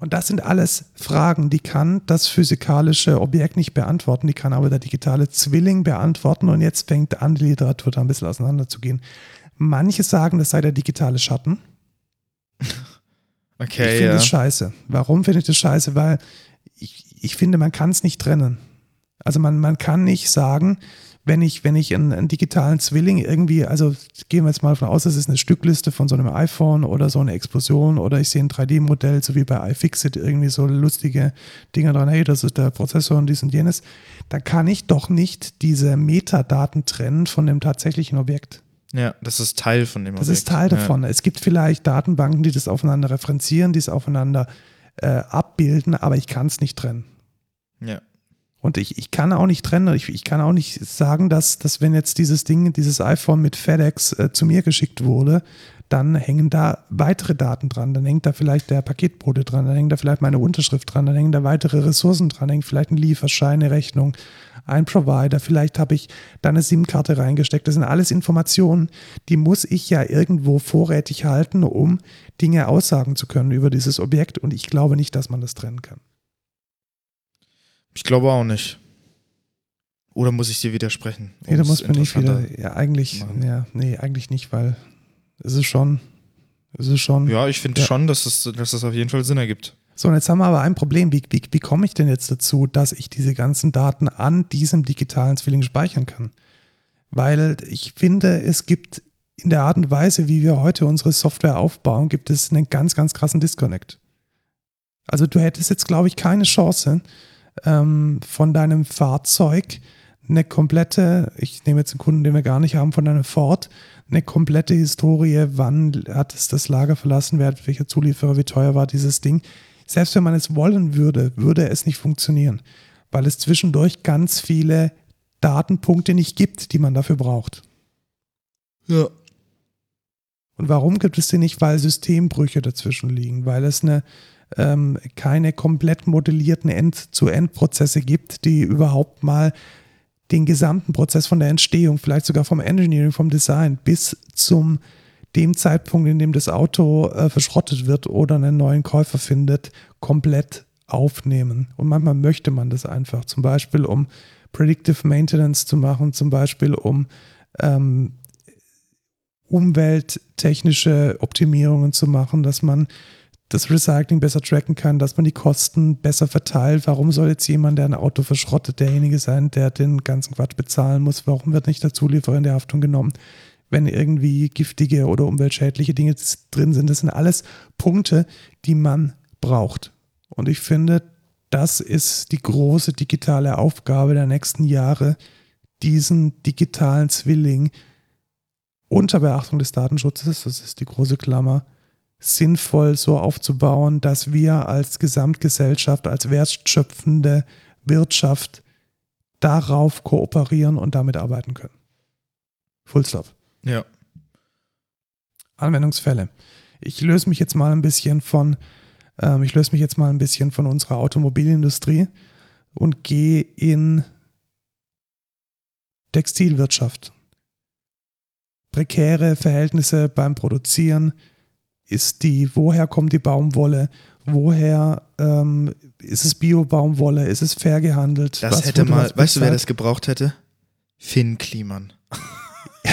Und das sind alles Fragen, die kann das physikalische Objekt nicht beantworten, die kann aber der digitale Zwilling beantworten. Und jetzt fängt an, die Literatur da ein bisschen auseinanderzugehen. Manche sagen, das sei der digitale Schatten. ich Okay, finde ja. das scheiße. Warum finde ich das scheiße? Weil ich, ich finde, man kann es nicht trennen. Also man, man kann nicht sagen, wenn ich, wenn ich einen, einen digitalen Zwilling irgendwie, also gehen wir jetzt mal davon aus, das ist eine Stückliste von so einem iPhone oder so eine Explosion oder ich sehe ein 3D-Modell, so wie bei iFixit, irgendwie so lustige Dinger dran, hey, das ist der Prozessor und dies und jenes, dann kann ich doch nicht diese Metadaten trennen von dem tatsächlichen Objekt. Ja, das ist Teil von dem Das Objekt. ist Teil davon. Es gibt vielleicht Datenbanken, die das aufeinander referenzieren, die es aufeinander äh, abbilden, aber ich kann es nicht trennen. Ja. Und ich, ich kann auch nicht trennen, ich, ich kann auch nicht sagen, dass, dass wenn jetzt dieses Ding, dieses iPhone mit FedEx äh, zu mir geschickt wurde, dann hängen da weitere Daten dran. Dann hängt da vielleicht der Paketbote dran, dann hängt da vielleicht meine Unterschrift dran, dann hängen da weitere Ressourcen dran, hängt vielleicht ein Lieferschein, eine Rechnung, ein Provider, vielleicht habe ich da eine SIM-Karte reingesteckt. Das sind alles Informationen, die muss ich ja irgendwo vorrätig halten, um Dinge aussagen zu können über dieses Objekt. Und ich glaube nicht, dass man das trennen kann. Ich glaube auch nicht. Oder muss ich dir widersprechen? Nee, da muss man nicht wieder. Ja, eigentlich, ja, nee, eigentlich nicht, weil es ist schon. Es ist schon. Ja, ich finde ja. schon, dass es, dass das auf jeden Fall Sinn ergibt. So, und jetzt haben wir aber ein Problem. Wie, wie, wie komme ich denn jetzt dazu, dass ich diese ganzen Daten an diesem digitalen Zwilling speichern kann? Weil ich finde, es gibt in der Art und Weise, wie wir heute unsere Software aufbauen, gibt es einen ganz, ganz krassen Disconnect. Also du hättest jetzt, glaube ich, keine Chance, ähm, von deinem Fahrzeug eine komplette, ich nehme jetzt einen Kunden, den wir gar nicht haben, von deinem Ford, eine komplette Historie, wann hat es das Lager verlassen, wer hat welcher Zulieferer, wie teuer war dieses Ding. Selbst wenn man es wollen würde, würde es nicht funktionieren, weil es zwischendurch ganz viele Datenpunkte nicht gibt, die man dafür braucht. Ja. Und warum gibt es die nicht? Weil Systembrüche dazwischen liegen, weil es eine, ähm, keine komplett modellierten End-zu-End-Prozesse gibt, die überhaupt mal den gesamten Prozess von der Entstehung, vielleicht sogar vom Engineering, vom Design bis zum dem Zeitpunkt, in dem das Auto äh, verschrottet wird oder einen neuen Käufer findet, komplett aufnehmen. Und manchmal möchte man das einfach, zum Beispiel um Predictive Maintenance zu machen, zum Beispiel um ähm, umwelttechnische Optimierungen zu machen, dass man das Recycling besser tracken kann, dass man die Kosten besser verteilt. Warum soll jetzt jemand, der ein Auto verschrottet, derjenige sein, der den ganzen Quatsch bezahlen muss? Warum wird nicht der Zulieferer in der Haftung genommen, wenn irgendwie giftige oder umweltschädliche Dinge drin sind? Das sind alles Punkte, die man braucht. Und ich finde, das ist die große digitale Aufgabe der nächsten Jahre, diesen digitalen Zwilling unter Beachtung des Datenschutzes, das ist die große Klammer, sinnvoll so aufzubauen, dass wir als Gesamtgesellschaft, als wertschöpfende Wirtschaft darauf kooperieren und damit arbeiten können. Full stop. Ja. Anwendungsfälle. Ich löse mich jetzt mal ein bisschen von, ähm, ich löse mich jetzt mal ein bisschen von unserer Automobilindustrie und gehe in Textilwirtschaft. Prekäre Verhältnisse beim Produzieren, ist die, woher kommt die Baumwolle, woher ähm, ist es Bio-Baumwolle, ist es fair gehandelt? Das hätte mal, weißt du, wer das gebraucht hätte? Finn Kliman.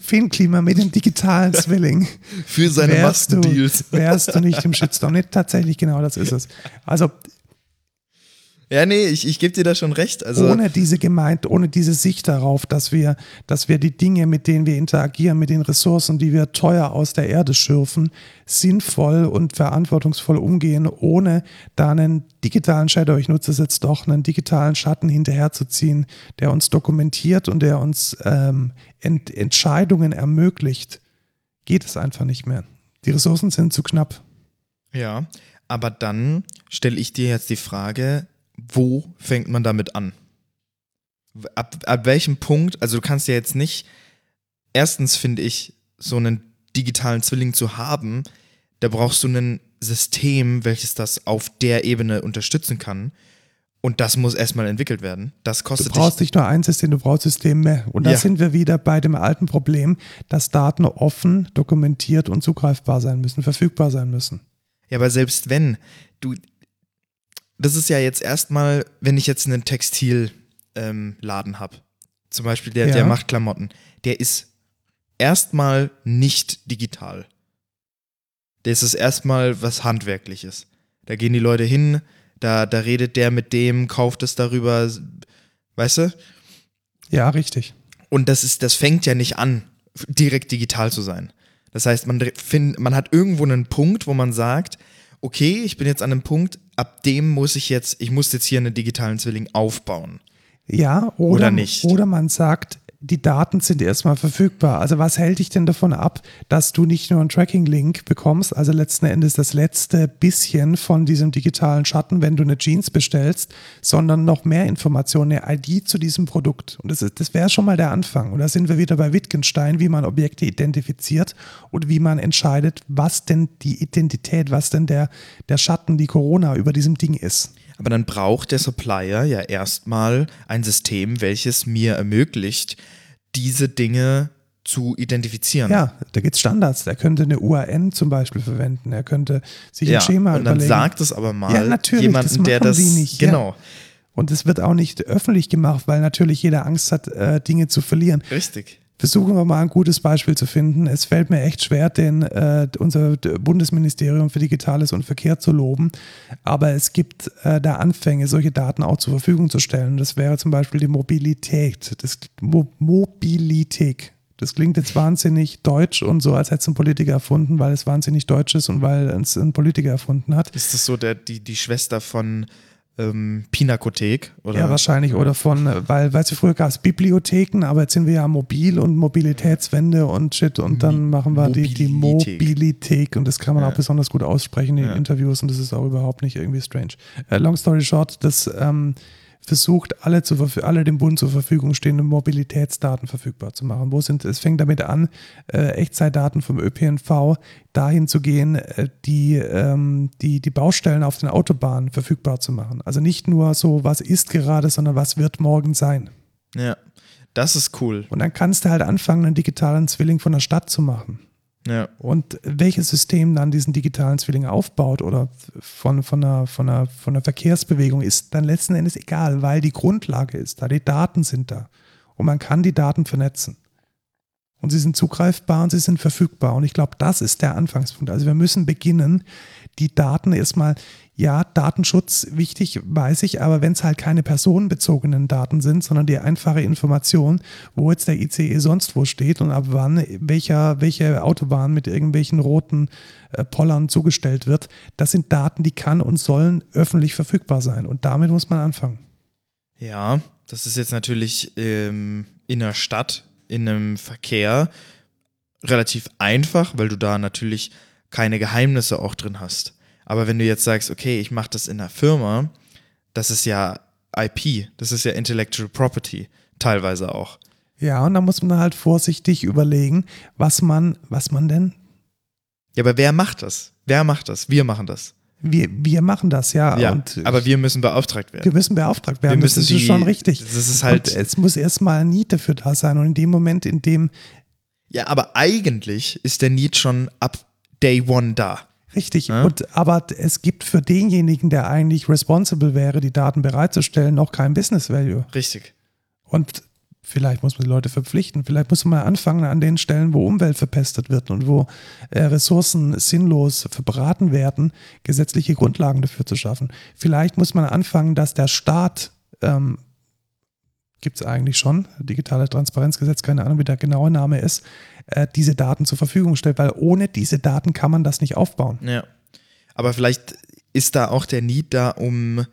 Finn Klima mit dem digitalen Zwilling. Für seine Maskendeals. Wärst du nicht im Shitstorm? Nee, tatsächlich, genau, das ist es. Also ja, nee, ich, ich gebe dir da schon recht. Also ohne diese Gemeint, ohne diese Sicht darauf, dass wir, dass wir die Dinge, mit denen wir interagieren, mit den Ressourcen, die wir teuer aus der Erde schürfen, sinnvoll und verantwortungsvoll umgehen, ohne da einen digitalen Shadow, ich nutze es jetzt doch, einen digitalen Schatten hinterherzuziehen, der uns dokumentiert und der uns ähm, Ent Entscheidungen ermöglicht, geht es einfach nicht mehr. Die Ressourcen sind zu knapp. Ja, aber dann stelle ich dir jetzt die Frage, wo fängt man damit an? Ab, ab welchem Punkt, also du kannst ja jetzt nicht, erstens finde ich, so einen digitalen Zwilling zu haben, da brauchst du ein System, welches das auf der Ebene unterstützen kann. Und das muss erstmal entwickelt werden. Das kostet Du brauchst nicht nur ein System, du brauchst Systeme. Und da ja. sind wir wieder bei dem alten Problem, dass Daten offen, dokumentiert und zugreifbar sein müssen, verfügbar sein müssen. Ja, aber selbst wenn, du, das ist ja jetzt erstmal, wenn ich jetzt einen Textilladen ähm, habe, zum Beispiel der, ja. der macht Klamotten, der ist erstmal nicht digital. Das ist erstmal was Handwerkliches. Da gehen die Leute hin, da, da redet der mit dem, kauft es darüber, weißt du? Ja, richtig. Und das ist, das fängt ja nicht an, direkt digital zu sein. Das heißt, man, find, man hat irgendwo einen Punkt, wo man sagt, okay, ich bin jetzt an einem Punkt, ab dem muss ich jetzt, ich muss jetzt hier einen digitalen Zwilling aufbauen. Ja, oder, oder nicht. Oder man sagt, die Daten sind erstmal verfügbar. Also was hält dich denn davon ab, dass du nicht nur einen Tracking-Link bekommst, also letzten Endes das letzte bisschen von diesem digitalen Schatten, wenn du eine Jeans bestellst, sondern noch mehr Informationen, eine ID zu diesem Produkt. Und das, das wäre schon mal der Anfang. Und da sind wir wieder bei Wittgenstein, wie man Objekte identifiziert und wie man entscheidet, was denn die Identität, was denn der, der Schatten, die Corona über diesem Ding ist. Aber dann braucht der Supplier ja erstmal ein System, welches mir ermöglicht, diese Dinge zu identifizieren. Ja, da gibt es Standards. Er könnte eine UAN zum Beispiel verwenden. Er könnte sich ja, ein Schema und dann überlegen. sagt es aber mal Ja, natürlich, jemanden, das der das sie nicht, ja. genau Und es wird auch nicht öffentlich gemacht, weil natürlich jeder Angst hat, äh, Dinge zu verlieren. richtig. Versuchen wir mal ein gutes Beispiel zu finden. Es fällt mir echt schwer, den, äh, unser Bundesministerium für Digitales und Verkehr zu loben. Aber es gibt äh, da Anfänge, solche Daten auch zur Verfügung zu stellen. Das wäre zum Beispiel die Mobilität. Das Mo Mobilität. Das klingt jetzt wahnsinnig deutsch und so, als hätte es ein Politiker erfunden, weil es wahnsinnig deutsch ist und weil es ein Politiker erfunden hat. Ist das so der, die, die Schwester von ähm, Pinakothek? Oder? Ja, wahrscheinlich. Oder von, äh, weil, weißt du, früher gab es Bibliotheken, aber jetzt sind wir ja mobil und Mobilitätswende und shit und dann machen wir die, die Mobilität. Mobilität und das kann man Ja. auch besonders gut aussprechen in Ja. Interviews und das ist auch überhaupt nicht irgendwie strange. Äh, long story short, das ähm, versucht, alle, zu, alle dem Bund zur Verfügung stehenden Mobilitätsdaten verfügbar zu machen. Wo sind, es fängt damit an, äh, Echtzeitdaten vom ÖPNV dahin zu gehen, äh, die, ähm, die, die Baustellen auf den Autobahnen verfügbar zu machen. Also nicht nur so, was ist gerade, sondern was wird morgen sein. Ja, das ist cool. Und dann kannst du halt anfangen, einen digitalen Zwilling von der Stadt zu machen. Ja, Und welches System dann diesen digitalen Zwilling aufbaut oder von, von, einer, von, einer, von einer Verkehrsbewegung ist dann letzten Endes egal, weil die Grundlage ist da, die Daten sind da. Und man kann die Daten vernetzen. Und sie sind zugreifbar und sie sind verfügbar. Und ich glaube, das ist der Anfangspunkt. Also wir müssen beginnen, die Daten erstmal, ja, Datenschutz wichtig, weiß ich, aber wenn es halt keine personenbezogenen Daten sind, sondern die einfache Information, wo jetzt der ICE sonst wo steht und ab wann welcher, welche Autobahn mit irgendwelchen roten äh, Pollern zugestellt wird, das sind Daten, die kann und sollen öffentlich verfügbar sein. Und damit muss man anfangen. ja das ist jetzt natürlich ähm, in der Stadt, in einem Verkehr relativ einfach, weil du da natürlich keine Geheimnisse auch drin hast. Aber wenn du jetzt sagst, okay, ich mache das in einer Firma, das ist ja IP, das ist ja Intellectual Property, teilweise auch. Ja, und da muss man halt vorsichtig überlegen, was man, was man denn Ja, aber wer macht das? Wer macht das? Wir machen das. wir, wir machen das ja, Ja, aber wir müssen beauftragt werden. wir müssen beauftragt werden. wir müssen das die, ist schon richtig. Das ist halt. und es muss erstmal ein Need dafür da sein. Und in dem Moment, in dem, ja, aber eigentlich ist der Need schon ab Day One da. Richtig, Ja. und aber es gibt für denjenigen, der eigentlich responsible wäre, die Daten bereitzustellen, noch kein Business Value. Richtig. Und vielleicht muss man die Leute verpflichten. Vielleicht muss man mal anfangen an den Stellen, wo Umwelt verpestet wird und wo äh, Ressourcen sinnlos verbraten werden, gesetzliche Grundlagen dafür zu schaffen. Vielleicht muss man anfangen, dass der Staat, ähm, gibt es eigentlich schon, digitale Transparenzgesetz, keine Ahnung, wie der genaue Name ist, äh, diese Daten zur Verfügung stellt, weil ohne diese Daten kann man das nicht aufbauen. Ja. Aber vielleicht ist da auch der Need da, um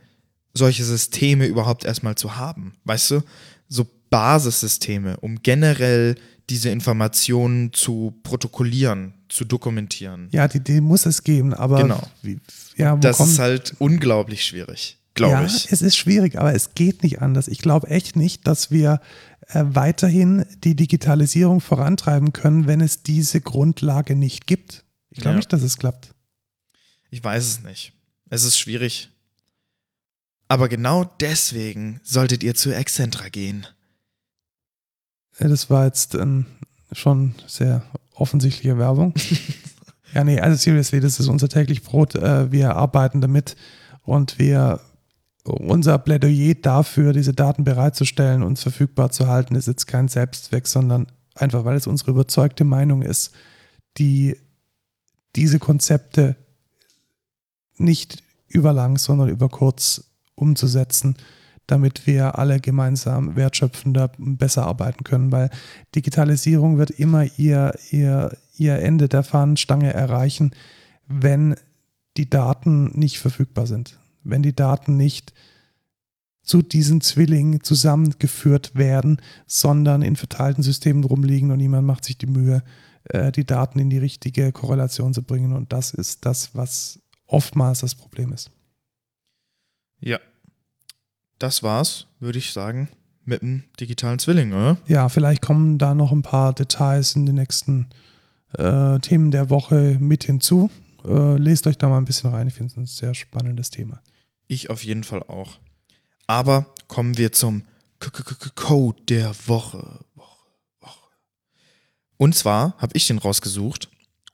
solche Systeme überhaupt erstmal zu haben. Weißt du? So Basissysteme, um generell diese Informationen zu protokollieren, zu dokumentieren. Ja, die, die muss es geben, aber Genau. wie, ja, Das kommt, ist halt unglaublich schwierig, glaube ja, ich. es ist schwierig, aber es geht nicht anders. Ich glaube echt nicht, dass wir äh, weiterhin die Digitalisierung vorantreiben können, wenn es diese Grundlage nicht gibt. Ich glaube Ja. nicht, dass es klappt. Ich weiß es nicht. Es ist schwierig. Aber genau deswegen solltet ihr zu Excentra gehen. Äh, Das war jetzt ähm, schon sehr offensichtliche Werbung. ja, nee, also seriously, das ist unser täglich Brot. Äh, wir arbeiten damit und wir unser Plädoyer dafür, diese Daten bereitzustellen, uns verfügbar zu halten, ist jetzt kein Selbstzweck, sondern einfach, weil es unsere überzeugte Meinung ist, die diese Konzepte nicht überlang, sondern über kurz umzusetzen, damit wir alle gemeinsam wertschöpfender und besser arbeiten können, weil Digitalisierung wird immer ihr, ihr, ihr Ende der Fahnenstange erreichen, wenn die Daten nicht verfügbar sind, wenn die Daten nicht zu diesen Zwillingen zusammengeführt werden, sondern in verteilten Systemen rumliegen und niemand macht sich die Mühe, äh, die Daten in die richtige Korrelation zu bringen. Und das ist das, was oftmals das Problem ist. Ja. Das war's, würde ich sagen, mit dem digitalen Zwilling, oder? Ja, vielleicht kommen da noch ein paar Details in den nächsten äh, Themen der Woche mit hinzu. Äh, lest euch da mal ein bisschen rein. Ich finde es ein sehr spannendes Thema. Ich auf jeden Fall auch. Aber kommen wir zum K -K -K Code der Woche. Woche, Woche. Und zwar habe ich den rausgesucht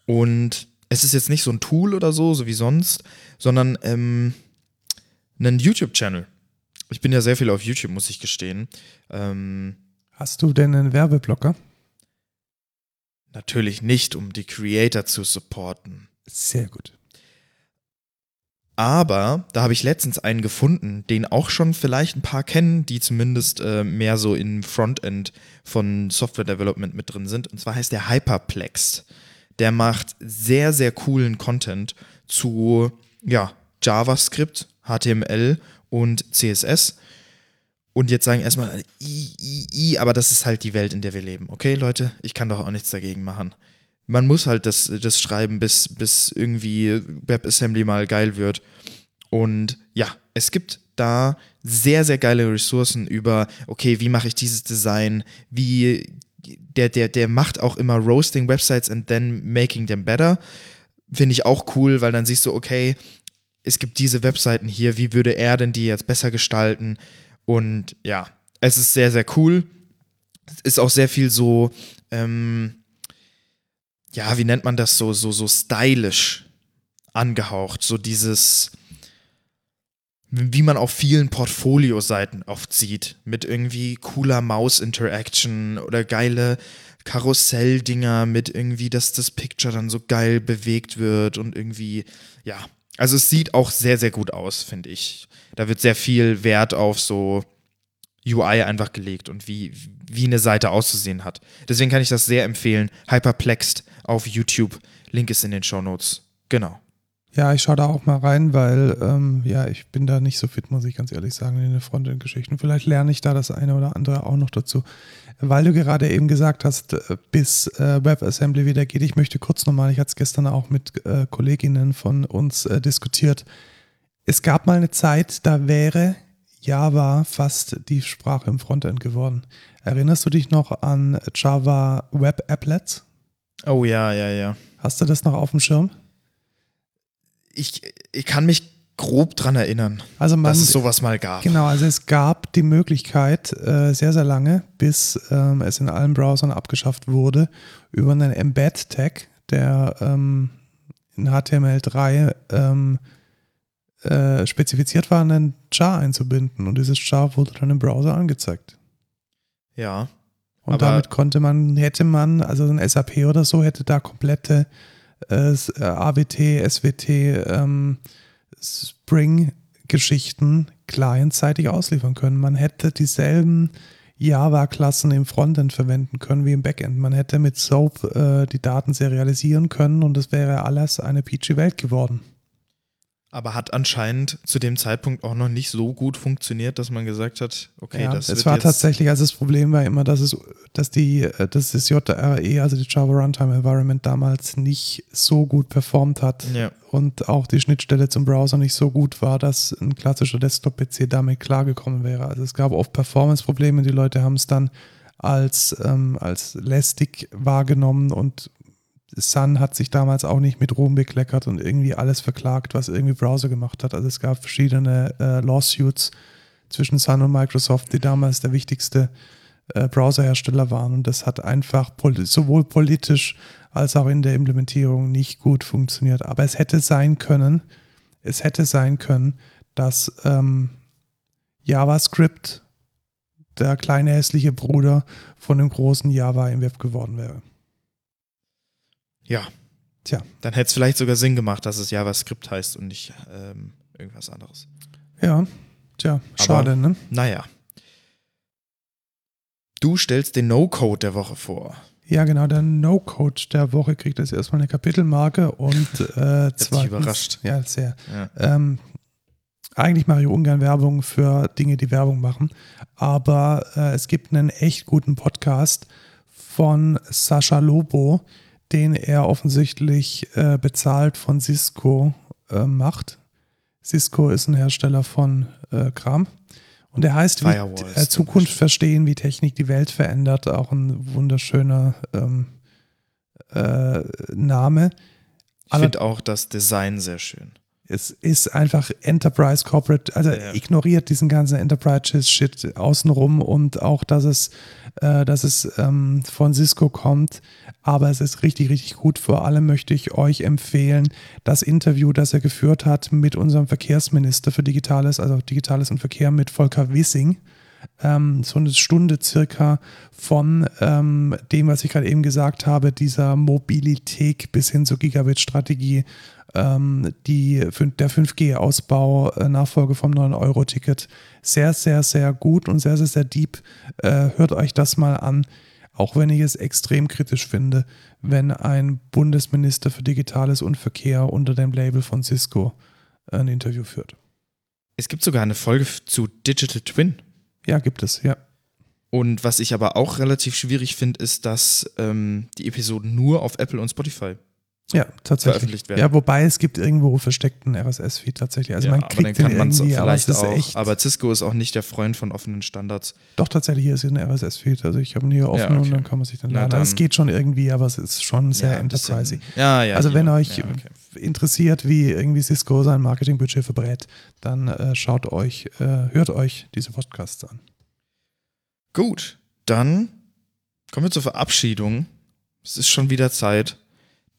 und es ist jetzt nicht so ein Tool oder so, so wie sonst, sondern ähm, ein YouTube-Channel. Ich bin ja sehr viel auf YouTube, muss ich gestehen. Ähm, Hast du denn einen Werbeblocker? natürlich nicht, um die Creator zu supporten. Sehr gut. Aber da habe ich letztens einen gefunden, den auch schon vielleicht ein paar kennen, die zumindest äh, mehr so im Frontend von Software Development mit drin sind. Und zwar heißt der Hyperplex. Der macht sehr, sehr coolen Content zu ja, JavaScript, HTML und CSS. Und jetzt sagen erstmal, i, i, i, aber das ist halt die Welt, in der wir leben. Okay, Leute, ich kann doch auch nichts dagegen machen man muss halt das, das schreiben, bis, bis irgendwie WebAssembly mal geil wird. Und ja, es gibt da sehr, sehr geile Ressourcen über, okay, wie mache ich dieses Design, wie, der, der, der macht auch immer Roasting Websites and then making them better. Finde ich auch cool, weil dann siehst du, okay, es gibt diese Webseiten hier, wie würde er denn die jetzt besser gestalten? Und ja, es ist sehr, sehr cool. Es ist auch sehr viel so, ähm, ja, wie nennt man das so, so, so stylisch angehaucht. So dieses, wie man auf vielen Portfolio-Seiten oft sieht, mit irgendwie cooler Maus-Interaction oder geile Karussell-Dinger mit irgendwie, dass das Picture dann so geil bewegt wird und irgendwie, ja. Also es sieht auch sehr, sehr gut aus, finde ich. Da wird sehr viel Wert auf so UI einfach gelegt und wie, wie eine Seite auszusehen hat. Deswegen kann ich das sehr empfehlen. Hyperplexed auf YouTube. Link ist in den Show Notes. Genau. Ja, ich schaue da auch mal rein, weil ähm, ja, ich bin da nicht so fit, muss ich ganz ehrlich sagen, in den Frontend-Geschichten. Vielleicht lerne ich da das eine oder andere auch noch dazu. Weil du gerade eben gesagt hast, äh, bis äh, WebAssembly wieder geht, ich möchte kurz nochmal, ich hatte es gestern auch mit äh, Kolleginnen von uns äh, diskutiert. Es gab mal eine Zeit, da wäre Java fast die Sprache im Frontend geworden. Erinnerst du dich noch an Java Web Applets? Oh ja, ja, ja. Hast du das noch auf dem Schirm? Ich, ich kann mich grob dran erinnern, also man, dass es sowas mal gab. Genau, also es gab die Möglichkeit äh, sehr, sehr lange, bis ähm, es in allen Browsern abgeschafft wurde, über einen Embed-Tag, der ähm, in HTML3 ähm, äh, spezifiziert war, einen Char einzubinden. Und dieses Char wurde dann im Browser angezeigt. Ja. Und damit konnte man, hätte man, also ein SAP oder so, hätte da komplette äh, AWT, SWT, ähm, Spring-Geschichten clientseitig ausliefern können. Man hätte dieselben Java-Klassen im Frontend verwenden können wie im Backend. Man hätte mit SOAP äh, die Daten serialisieren können und es wäre alles eine peachy Welt geworden. Aber hat anscheinend zu dem Zeitpunkt auch noch nicht so gut funktioniert, dass man gesagt hat, okay, ja, das es war tatsächlich, also das Problem war immer, dass es, dass die, äh, dass das JRE, also die Java Runtime Environment damals nicht so gut performt hat Ja. und auch die Schnittstelle zum Browser nicht so gut war, dass ein klassischer Desktop-PC damit klargekommen wäre. Also es gab oft Performance-Probleme, die Leute haben es dann als, ähm, als lästig wahrgenommen und Sun hat sich damals auch nicht mit Ruhm bekleckert und irgendwie alles verklagt, was irgendwie Browser gemacht hat. Also es gab verschiedene äh, Lawsuits zwischen Sun und Microsoft, die damals der wichtigste äh, Browserhersteller waren. Und das hat einfach pol sowohl politisch als auch in der Implementierung nicht gut funktioniert. Aber es hätte sein können, es hätte sein können, dass ähm, JavaScript der kleine hässliche Bruder von dem großen Java im Web geworden wäre. Ja. Tja. Dann hätte es vielleicht sogar Sinn gemacht, dass es JavaScript heißt und nicht ähm, irgendwas anderes. Ja, tja, Aber- schade, ne? Naja. Du stellst den No-Code der Woche vor. Ja, genau, der No-Code der Woche kriegt jetzt erstmal eine Kapitelmarke und äh, zweitens, überrascht. Ja, sehr. Ja. Ähm, eigentlich mache ich ungern Werbung für Dinge, die Werbung machen, aber äh, es gibt einen echt guten Podcast von Sascha Lobo, den er offensichtlich äh, bezahlt von Cisco äh, macht. Cisco ist ein Hersteller von äh, Kram. Und er heißt wie, Firewalls äh, Zukunft verstehen, wie Technik die Welt verändert. Auch ein wunderschöner ähm, äh, Name. Ich finde auch das Design sehr schön. Es ist einfach Enterprise Corporate, also Ja. ignoriert diesen ganzen Enterprise-Shit außenrum und auch, dass es, äh, dass es ähm, von Cisco kommt. Aber es ist richtig, richtig gut. Vor allem möchte ich euch empfehlen, das Interview, das er geführt hat mit unserem Verkehrsminister für Digitales, also Digitales und Verkehr mit Volker Wissing. Ähm, so eine Stunde circa von ähm, dem, was ich gerade eben gesagt habe, dieser Mobilität bis hin zur Gigabit-Strategie, ähm, die, der 5G-Ausbau, äh, Nachfolge vom 9-Euro-Ticket. Sehr, sehr, sehr gut und sehr, sehr, sehr deep. Äh, hört euch das mal an, auch wenn ich es extrem kritisch finde, wenn ein Bundesminister für Digitales und Verkehr unter dem Label von Cisco ein Interview führt. Es gibt sogar eine Folge zu Digital Twin. Ja, gibt es, ja. Und was ich aber auch relativ schwierig finde, ist, dass ähm, die Episoden nur auf Apple und Spotify. Ja, tatsächlich. Ja, wobei es gibt irgendwo versteckten RSS-Feed tatsächlich. Also ja, man aber kriegt dann kann den irgendwie, aber vielleicht ist auch. echt. Aber Cisco ist auch nicht der Freund von offenen Standards. doch, tatsächlich hier ist hier ein RSS-Feed. Also ich habe ihn hier offen Ja, okay. und dann kann man sich dann Na laden. Also es dann. geht schon irgendwie, aber es ist schon sehr ja, enterprising. Ja, ja. also wenn euch Ja, okay. interessiert, wie irgendwie Cisco sein Marketingbudget verbrät, dann äh, schaut euch, äh, hört euch diese Podcasts an. Gut, dann kommen wir zur Verabschiedung. Es ist schon wieder Zeit.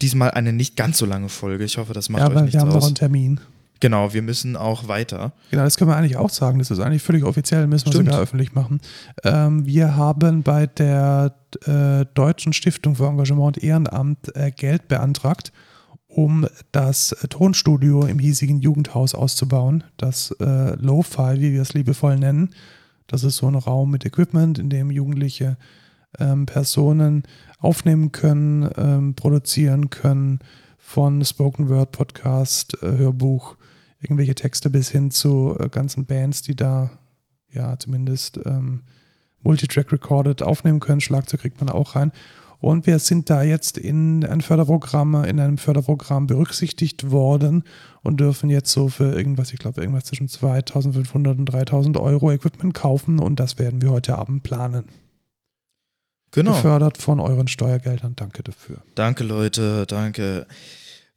Diesmal eine nicht ganz so lange Folge. Ich hoffe, das macht ja, euch nichts wir haben noch aus. einen Termin. Genau, wir müssen auch weiter. Genau, das können wir eigentlich auch sagen. Das ist eigentlich völlig offiziell, müssen wir Stimmt. sogar öffentlich machen. Ähm, wir haben bei der äh, Deutschen Stiftung für Engagement und Ehrenamt äh, Geld beantragt, um das äh, Tonstudio im hiesigen Jugendhaus auszubauen. Das äh, Lo-Fi, wie wir es liebevoll nennen. Das ist so ein Raum mit Equipment, in dem Jugendliche ähm, Personen aufnehmen können, ähm, produzieren können, von Spoken Word, Podcast, äh, Hörbuch, irgendwelche Texte bis hin zu äh, ganzen Bands, die da ja zumindest ähm, Multitrack recorded aufnehmen können. Schlagzeug kriegt man auch rein. Und wir sind da jetzt in ein Förderprogramm, in einem Förderprogramm berücksichtigt worden und dürfen jetzt so für irgendwas, ich glaube, irgendwas zwischen 2500 und 3000 Euro Equipment kaufen und das werden wir heute Abend planen. Genau. Gefördert von euren Steuergeldern. Danke dafür. Danke, Leute. Danke.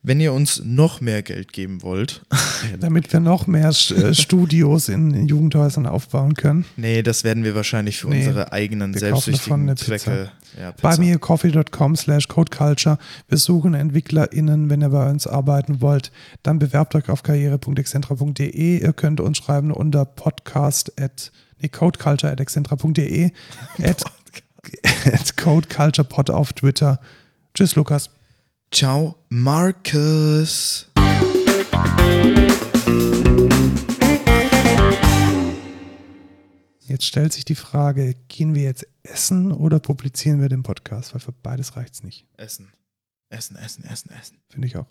Wenn ihr uns noch mehr Geld geben wollt, Damit wir noch mehr äh, Studios in, Jugendhäusern aufbauen können. nee, das werden wir wahrscheinlich für Nee, unsere eigenen selbstsüchtigen Zwecke. Ja, bei mir coffee.com slash codeculture. Wir suchen EntwicklerInnen, wenn ihr bei uns arbeiten wollt, dann bewerbt euch auf karriere.excentra.de. Ihr könnt uns schreiben unter podcast at nee, codeculture at excentra.de at, at codeculturepod auf Twitter. Tschüss, Lukas. Ciao, Markus. Jetzt stellt sich die Frage, gehen wir jetzt essen oder publizieren wir den Podcast? Weil für beides reicht es nicht. Essen. Essen, essen, essen, essen. Finde ich auch.